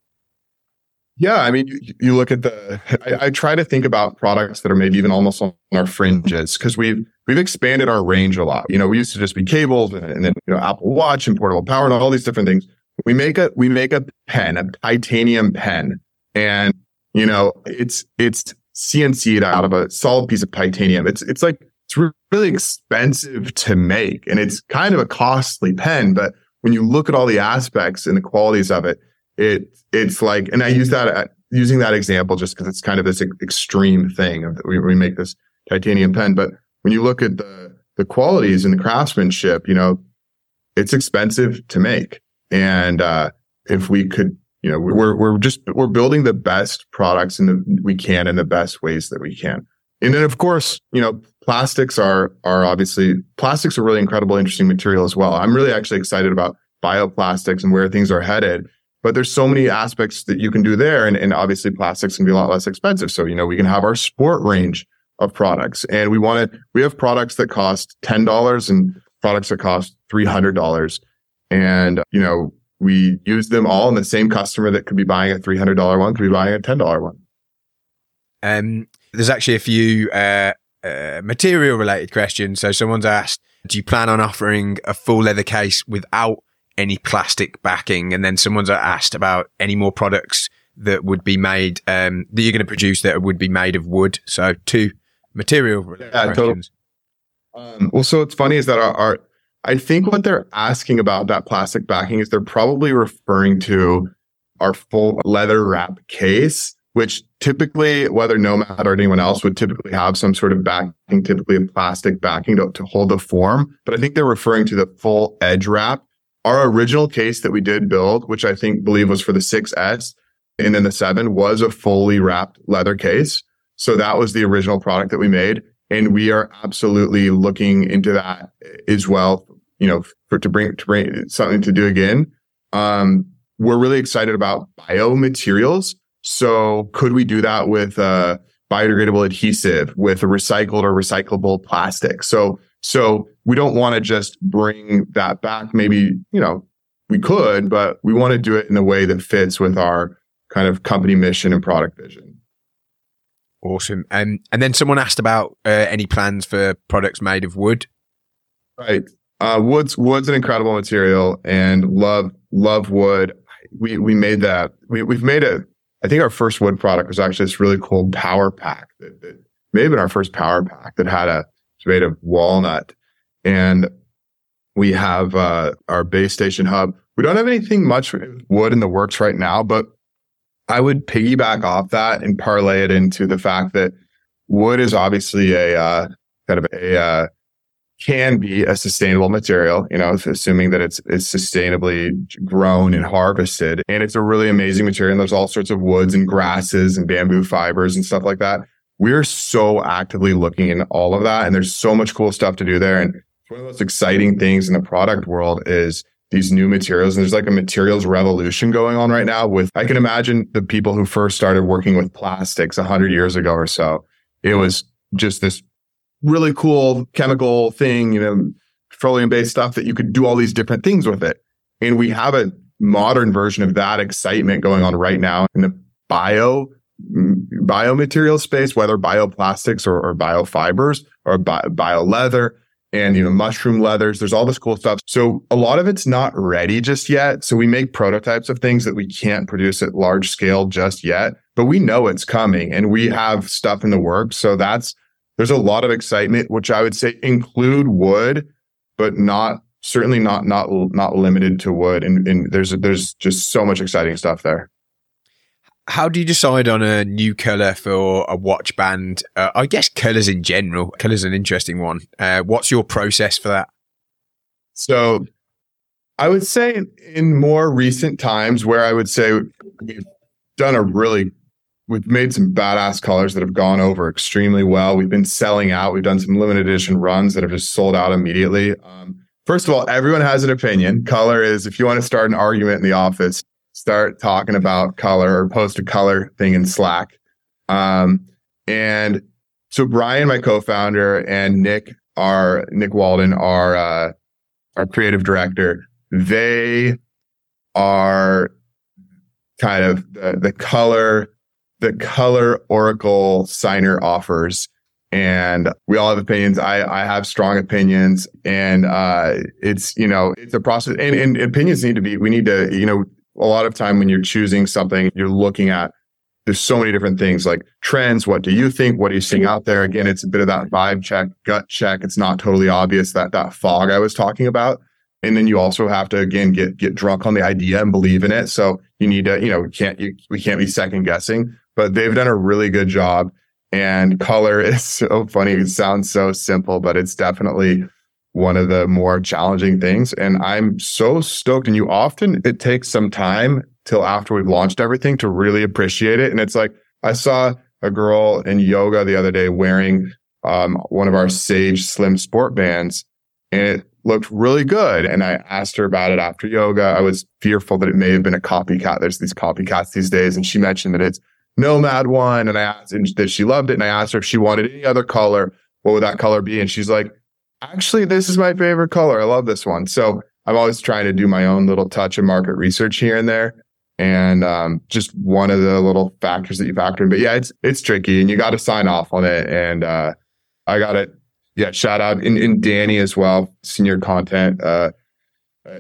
Speaker 2: Yeah, I mean, you, you look at the. I, I, try to think about products that are maybe even almost on our fringes because we've we've expanded our range a lot. You know, we used to just be cables and, and then you know Apple Watch and portable power and all these different things. We make a we make a pen, a titanium pen, and you know, it's, it's CNC'd out of a solid piece of titanium. It's, it's like, it's really expensive to make and it's kind of a costly pen, but when you look at all the aspects and the qualities of it, it, it's like, and I use that, uh, using that example just because it's kind of this extreme thing of we, we make this titanium pen. But when you look at the, the qualities and the craftsmanship, you know, it's expensive to make. And, uh, if we could you know, we're, we're just, we're building the best products the, we can in the best ways that we can. And then of course, you know, plastics are, are obviously, plastics are really incredible, interesting material as well. I'm really actually excited about bioplastics and where things are headed. But there's so many aspects that you can do there. And, and obviously plastics can be a lot less expensive. So, you know, we can have our sport range of products and we want to, we have products that cost $10 and products that cost $300. And, you know, we use them all and the same customer that could be buying a $300 one could be buying a $10 one.
Speaker 1: Um, there's actually a few uh, uh, material related questions. So someone's asked, do you plan on offering a full leather case without any plastic backing? And then someone's asked about any more products that would be made, um, that you're going to produce that would be made of wood. So two material related yeah, questions.
Speaker 2: Totally. Um, well, so what's funny is that our, our I think what they're asking about that plastic backing is they're probably referring to our full leather wrap case, which typically, whether Nomad or anyone else would typically have some sort of backing, typically a plastic backing to, to hold the form. But I think they're referring to the full edge wrap. Our original case that we did build, which I think believe was for the 6S and then the 7 was a fully wrapped leather case. So that was the original product that we made. And we are absolutely looking into that as well you know, for to bring to bring something to do again. Um, we're really excited about biomaterials. So could we do that with a biodegradable adhesive, with a recycled or recyclable plastic? So so we don't want to just bring that back. Maybe, you know, we could, but we want to do it in a way that fits with our kind of company mission and product vision.
Speaker 1: Awesome. Um, and then someone asked about uh, any plans for products made of wood.
Speaker 2: Right. Uh, wood's wood's an incredible material, and love love wood. We we made that. We we've made a. I think our first wood product was actually this really cool power pack that, that may have been our first power pack that had a it's made of walnut, and we have uh, our base station hub. We don't have anything much wood in the works right now, but I would piggyback off that and parlay it into the fact that wood is obviously a uh, kind of a uh, can be a sustainable material, you know, assuming that it's it's sustainably grown and harvested. And it's a really amazing material. And there's all sorts of woods and grasses and bamboo fibers and stuff like that. We're so actively looking in all of that. And there's so much cool stuff to do there. And one of the most exciting things in the product world is these new materials. And there's like a materials revolution going on right now with, I can imagine the people who first started working with plastics a hundred years ago or so. It was just this really cool chemical thing, you know, petroleum based stuff that you could do all these different things with it. And we have a modern version of that excitement going on right now in the bio biomaterial space, whether bioplastics or, or biofibers or bio, bio leather and you know mushroom leathers. There's all this cool stuff. So a lot of it's not ready just yet. So we make prototypes of things that we can't produce at large scale just yet but we know it's coming and we have stuff in the works. So that's there's a lot of excitement which i would say include wood but not certainly not not not limited to wood and, and there's there's just so much exciting stuff there
Speaker 1: how do you decide on a new color for a watch band? Uh, I guess colors in general. Colors an interesting one. Uh, what's your process for that?
Speaker 2: So, I would say in more recent times, where I would say we've done a really, we've made some badass colors that have gone over extremely well. We've been selling out. We've done some limited edition runs that have just sold out immediately. Um, first of all, everyone has an opinion. Color is if you want to start an argument in the office, start talking about color or post a color thing in Slack. Um, and so Brian, my co-founder, and Nick, our Nick Walden, our uh, our creative director, they are kind of the, the color the color oracle signer offers and we all have opinions. I, I have strong opinions and, uh, it's, you know, it's a process and, and opinions need to be, we need to, you know, a lot of time when you're choosing something, you're looking at there's so many different things like trends. What do you think? What are you seeing out there? Again, it's a bit of that vibe check, gut check. It's not totally obvious that that fog I was talking about. And then you also have to again get get drunk on the idea and believe in it. So you need to, you know, we can't you, we can't be second guessing. But they've done a really good job. And color is so funny. It sounds so simple, but it's definitely one of the more challenging things. And I'm so stoked. And you often, it takes some time till after we've launched everything to really appreciate it. And it's like, I saw a girl in yoga the other day wearing um, one of our Sage Slim Sport bands and it looked really good. And I asked her about it after yoga. I was fearful that it may have been a copycat. There's these copycats these days. And she mentioned that it's Nomad one. And I asked and that she loved it. And I asked her if she wanted any other color. What would that color be? And she's like, actually, this is my favorite color. I love this one. So I'm always trying to do my own little touch of market research here and there. And um, just one of the little factors that you factor in. But yeah, it's it's tricky and you got to sign off on it. And uh, I got it. Yeah, shout out in, in Danny as well, senior content uh,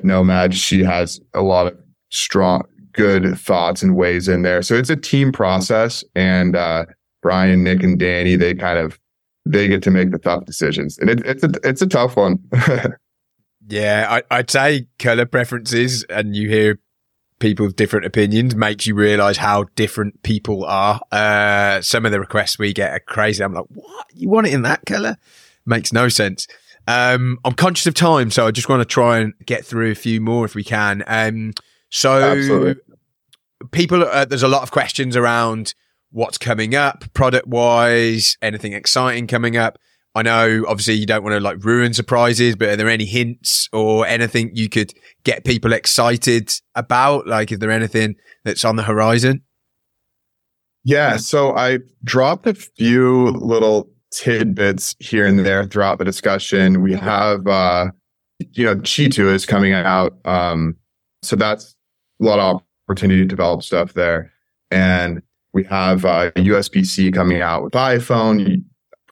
Speaker 2: Nomad. She has a lot of strong, good thoughts and ways in there. So it's a team process. And uh, Brian, Nick, and Danny, they kind of they get to make the tough decisions, and it, it's a it's a tough one.
Speaker 1: yeah, I, would say color preferences, and you hear people's different opinions makes you realize how different people are. Uh, some of the requests we get are crazy. I'm like, what? You want it in that color? Makes no sense. Um, I'm conscious of time, so I just want to try and get through a few more if we can. Um, so Absolutely. People, uh, there's a lot of questions around what's coming up product wise, anything exciting coming up. I know obviously you don't want to like ruin surprises, but are there any hints or anything you could get people excited about? Like, is there anything that's on the horizon?
Speaker 2: Yeah. So I dropped a few little tidbits here and there throughout the discussion. We have, uh, you know, Qi 2 is coming out. Um, so that's a lot of opportunity to develop stuff there. And we have uh, USB-C coming out with iPhone.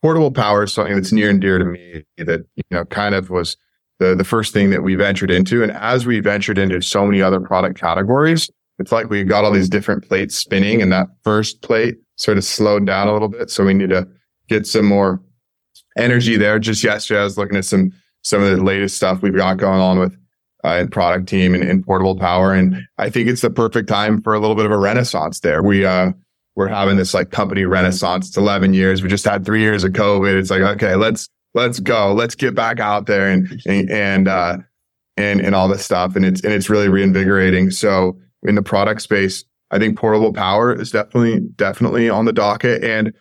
Speaker 2: Portable power is something that's near and dear to me that, you know, kind of was the, the first thing that we ventured into. And as we ventured into so many other product categories, it's like we got all these different plates spinning and that first plate sort of slowed down a little bit. So we need to get some more energy there. Just yesterday, I was looking at some, some of the latest stuff we've got going on with uh, product team and in portable power. And I think it's the perfect time for a little bit of a renaissance there. We, uh, we're having this like company renaissance. It's 11 years. We just had three years of COVID. It's like, okay, let's, let's go. Let's get back out there and, and, and, uh, and, and all this stuff. And it's, and it's really reinvigorating. So in the product space, I think portable power is definitely, definitely on the docket. And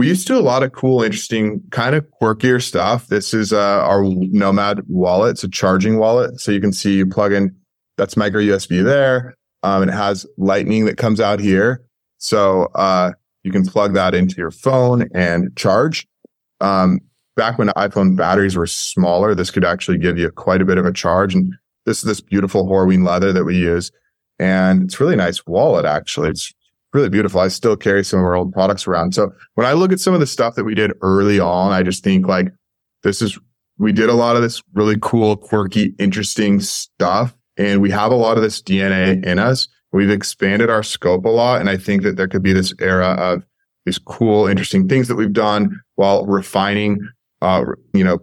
Speaker 2: we used to do a lot of cool, interesting, kind of quirkier stuff. This is uh, our Nomad wallet. It's a charging wallet. So you can see you plug in, that's micro USB there. Um, and it has lightning that comes out here. So, uh, you can plug that into your phone and charge. Um, back when iPhone batteries were smaller, this could actually give you quite a bit of a charge. And this is this beautiful Horween leather that we use. And it's really nice wallet, actually. It's really beautiful. I still carry some of our old products around. So when I look at some of the stuff that we did early on, I just think like this is, we did a lot of this really cool, quirky, interesting stuff. And we have a lot of this DNA in us. We've expanded our scope a lot. And I think that there could be this era of these cool, interesting things that we've done while refining, uh, you know,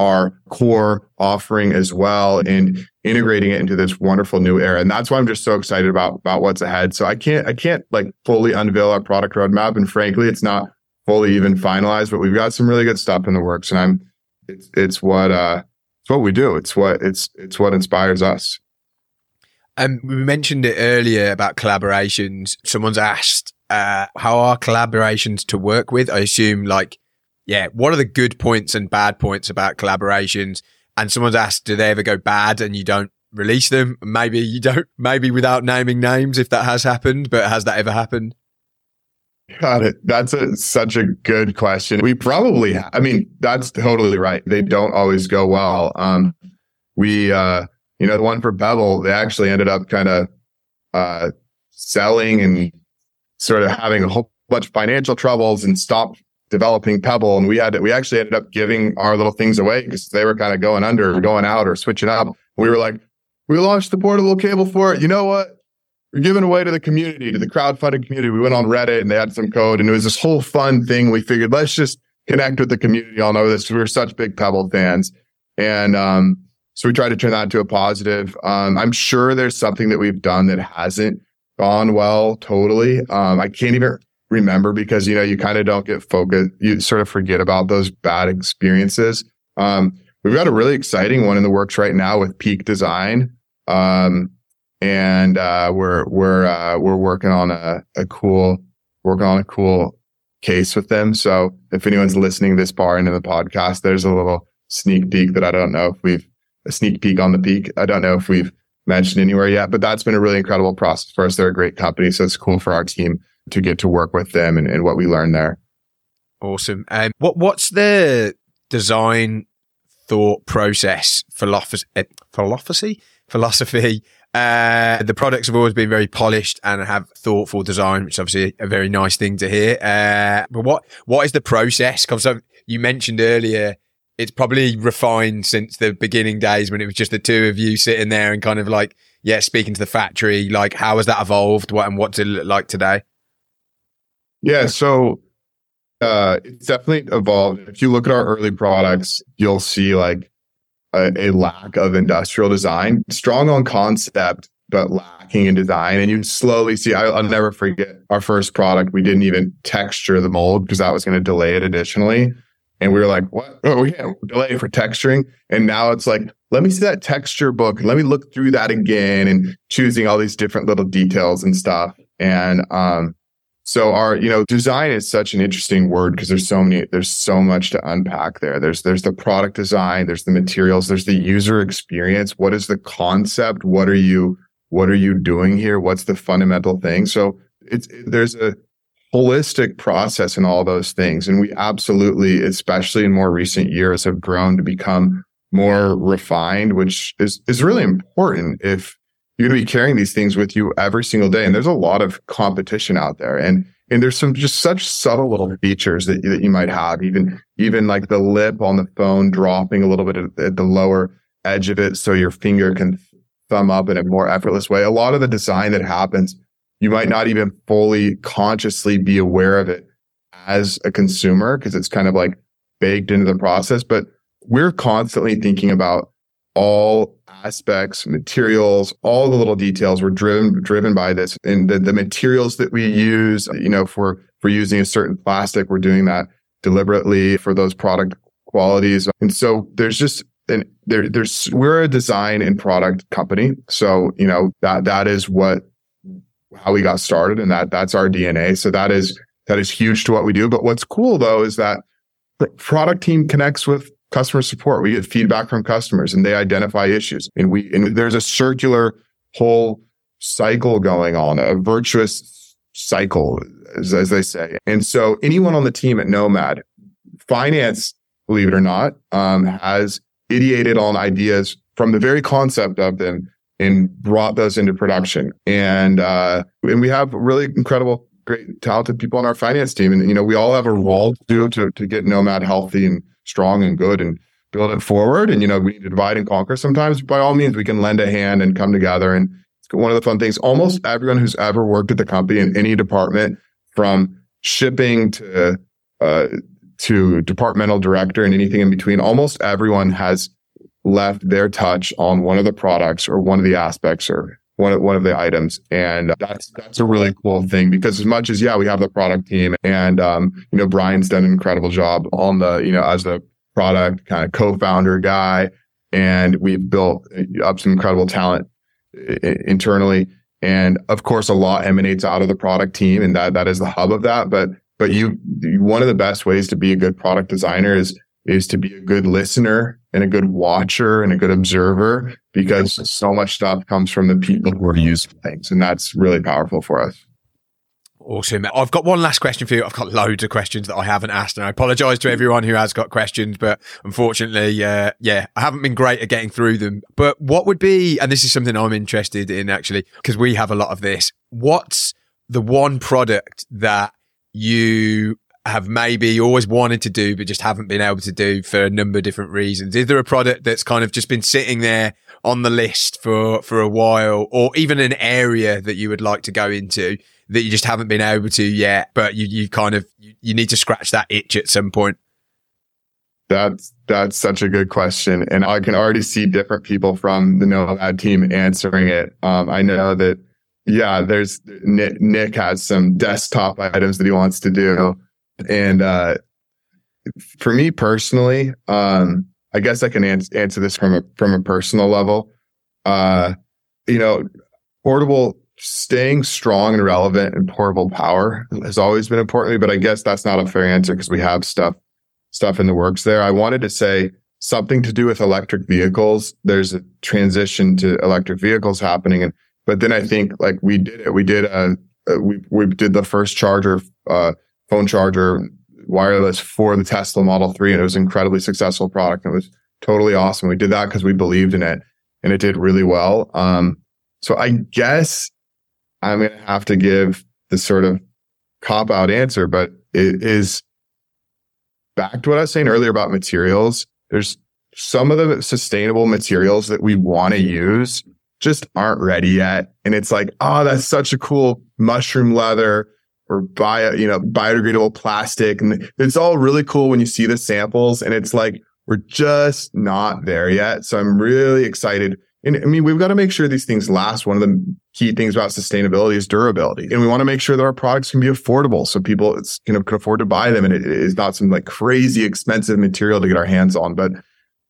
Speaker 2: our core offering as well and integrating it into this wonderful new era. And that's why I'm just so excited about, about what's ahead. So I can't, I can't like fully unveil our product roadmap. And frankly, it's not fully even finalized, but we've got some really good stuff in the works. And I'm, it's, it's what, uh, it's what we do. It's what, it's, it's what inspires us.
Speaker 1: Um, we mentioned it earlier about collaborations. Someone's asked, uh, how are collaborations to work with? I assume like, yeah, what are the good points and bad points about collaborations? And someone's asked, do they ever go bad and you don't release them? Maybe you don't, maybe without naming names if that has happened, but has that ever happened?
Speaker 2: Got it. That's a, such a good question. We probably, I mean, that's totally right. They don't always go well. Um, we, uh, you know, the one for Pebble, they actually ended up kind of, uh, selling and sort of having a whole bunch of financial troubles and stopped developing Pebble. And we had, to, we actually ended up giving our little things away because they were kind of going under or going out or switching up. We were like, we launched the portable cable for it. You know what? We're giving away to the community, to the crowdfunding community. We went on Reddit and they had some code and it was this whole fun thing. We figured let's just connect with the community. I'll know this. We are such big Pebble fans. And, um, so we tried to turn that into a positive. Um, I'm sure there's something that we've done that hasn't gone well totally. Um, I can't even remember because, you know, you kind of don't get focused. You sort of forget about those bad experiences. Um, we've got a really exciting one in the works right now with Peak Design. Um, and, uh, we're, we're, uh, we're working on a, a cool, working on a cool case with them. So if anyone's listening this far into the podcast, there's a little sneak peek that I don't know if we've a sneak peek on the peak. I don't know if we've mentioned anywhere yet, but that's been a really incredible process for us. They're a great company. So it's cool for our team to get to work with them and, and what we learned there.
Speaker 1: Awesome. Um, what what's the design thought process philosophy eh, philosophy philosophy? Uh, the products have always been very polished and have thoughtful design, which is obviously a very nice thing to hear. Uh, but what what is the process? Because you mentioned earlier, it's probably refined since the beginning days when it was just the two of you sitting there and kind of like, yeah, speaking to the factory. Like, how has that evolved? What and what's it look like today?
Speaker 2: Yeah. So, uh, it's definitely evolved. If you look at our early products, you'll see like a, a lack of industrial design, strong on concept, but lacking in design. And you slowly see, I, will never forget our first product. We didn't even texture the mold because that was going to delay it additionally. And we were like, what? Oh, yeah, delay for texturing. And now it's like, let me see that texture book let me look through that again and choosing all these different little details and stuff. And, um, so our, you know, design is such an interesting word because there's so many, there's so much to unpack there. There's, there's the product design, there's the materials, there's the user experience. What is the concept? What are you, what are you doing here? What's the fundamental thing? So it's, there's a holistic process in all those things. And we absolutely, especially in more recent years, have grown to become more refined, which is, is really important if you're going to be carrying these things with you every single day. And there's a lot of competition out there. And and there's some just such subtle little features that, that you might have, even even like the lip on the phone dropping a little bit at, at the lower edge of it, so your finger can thumb up in a more effortless way. A lot of the design that happens you might not even fully consciously be aware of it as a consumer because it's kind of like baked into the process. But we're constantly thinking about all aspects, materials, all the little details. We're driven driven by this, and the, the materials that we use. You know, for for using a certain plastic, we're doing that deliberately for those product qualities. And so there's just and there, there's we're a design and product company. So you know that that is what how we got started and that that's our DNA. So that is that is huge to what we do. But what's cool though is that the product team connects with customer support. We get feedback from customers and they identify issues. And we and there's a circular whole cycle going on, a virtuous cycle, as, as they say. And so anyone on the team at Nomad, finance, believe it or not, um, has ideated on ideas from the very concept of them and brought those into production. And uh, and we have really incredible, great, talented people on our finance team. And you know, we all have a role to do to to get Nomad healthy and strong and good and build it forward. And you know, we need to divide and conquer. Sometimes, by all means, we can lend a hand and come together. And it's one of the fun things. Almost everyone who's ever worked at the company in any department, from shipping to uh, to departmental director and anything in between, almost everyone has left their touch on one of the products or one of the aspects or one of, one of the items. And that's, that's a really cool thing because as much as, yeah, we have the product team and, um, you know, Brian's done an incredible job on the, you know, as the product kind of co-founder guy. And we've built up some incredible talent internally. And of course, a lot emanates out of the product team and that, that is the hub of that. But, but you, one of the best ways to be a good product designer is is to be a good listener and a good watcher and a good observer because so much stuff comes from the people who are using things. And that's really powerful for us.
Speaker 3: Awesome. I've got one last question for you. I've got loads of questions that I haven't asked, and I apologize to everyone who has got questions, but unfortunately, uh, yeah, I haven't been great at getting through them. But what would be, and this is something I'm interested in actually, because we have a lot of this. What's the one product that you have maybe always wanted to do, but just haven't been able to do for a number of different reasons? Is there a product that's kind of just been sitting there on the list for, for a while or even an area that you would like to go into that you just haven't been able to yet, but you, you kind of, you, need to scratch that itch at some point?
Speaker 2: That's that's such a good question, and I can already see different people from the Nomad team answering it. Um, I know that, yeah, there's Nick, Nick has some desktop items that he wants to do. And uh, for me personally, um, I guess I can ans- answer this from a from a personal level. Uh, you know, portable staying strong and relevant and portable power has always been important to me, but I guess that's not a fair answer because we have stuff stuff in the works there. I wanted to say something to do with electric vehicles. There's a transition to electric vehicles happening, and but then I think like we did it. We did a, a we we did the first charger uh, phone charger wireless for the Tesla Model 3 and it was an incredibly successful product. It was totally awesome. We did that because we believed in it and it did really well. Um, so I guess I'm going to have to give the sort of cop out answer, but it is back to what I was saying earlier about materials. There's some of the sustainable materials that we want to use just aren't ready yet. And it's like, oh, that's such a cool mushroom leather or bio, you know, biodegradable plastic. And it's all really cool when you see the samples and it's like, we're just not there yet. So I'm really excited. And I mean, we've got to make sure these things last. One of the key things about sustainability is durability. And we want to make sure that our products can be affordable so people you know, can afford to buy them. And it is not some like crazy expensive material to get our hands on. But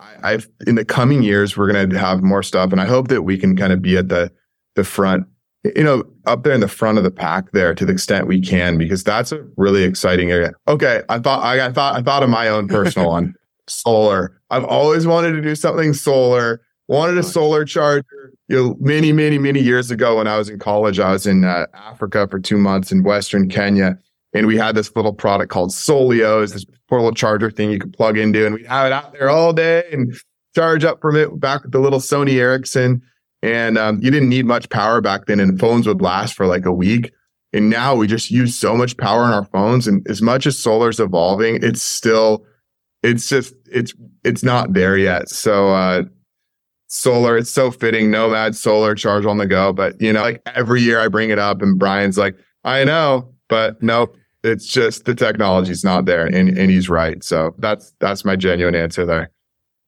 Speaker 2: I, I've, in the coming years, we're going to have more stuff. And I hope that we can kind of be at the, the front you know, up there in the front of the pack there to the extent we can, because that's a really exciting area. Okay. I thought, I, I thought, I thought of my own personal one, solar. I've always wanted to do something solar, wanted a solar charger. You know, many, many, many years ago when I was in college, I was in uh, Africa for two months in Western Kenya And we had this little product called Solio, is this portable charger thing you could plug into, and we'd have it out there all day and charge up from it back with the little Sony Ericsson. And um, you didn't need much power back then, and phones would last for like a week. And now we just use so much power in our phones. And as much as solar's evolving, it's still, it's just, it's, it's not there yet. So, uh, solar, it's so fitting. Nomad solar charge on the go. But, you know, like every year I bring it up and Brian's like, I know, but nope, it's just the technology's not there. And, and he's right. So that's, that's my genuine answer there.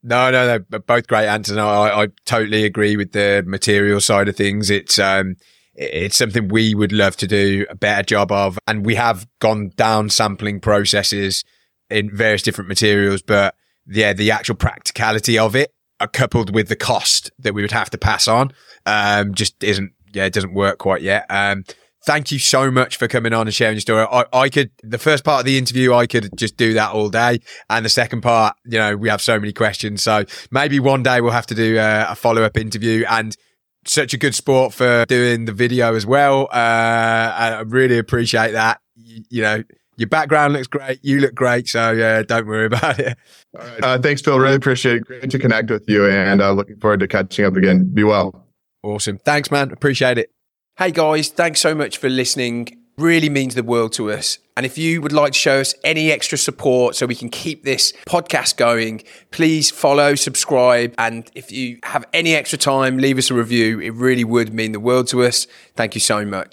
Speaker 1: No, no, no, both great answers. I, I totally agree with the material side of things. It's, um, it's something we would love to do a better job of. And we have gone down sampling processes in various different materials, but yeah, the actual practicality of it, uh, coupled with the cost that we would have to pass on, um, just isn't, yeah, it doesn't work quite yet. Um, thank you so much for coming on and sharing your story. I, I could, the first part of the interview, I could just do that all day. And the second part, you know, we have so many questions. So maybe one day we'll have to do a, a follow up interview and such a good sport for doing the video as well. Uh, I really appreciate that. You, you, know, your background looks great. You look great. So yeah, don't worry about it.
Speaker 2: All right. Uh, thanks, Phil. Really appreciate it. Great to connect with you and uh, looking forward to catching up again. Be well.
Speaker 1: Awesome. Thanks, man. Appreciate it.
Speaker 3: Hey guys, thanks so much for listening. Really means the world to us. And if you would like to show us any extra support so we can keep this podcast going, please follow, subscribe. And if you have any extra time, leave us a review. It really would mean the world to us. Thank you so much.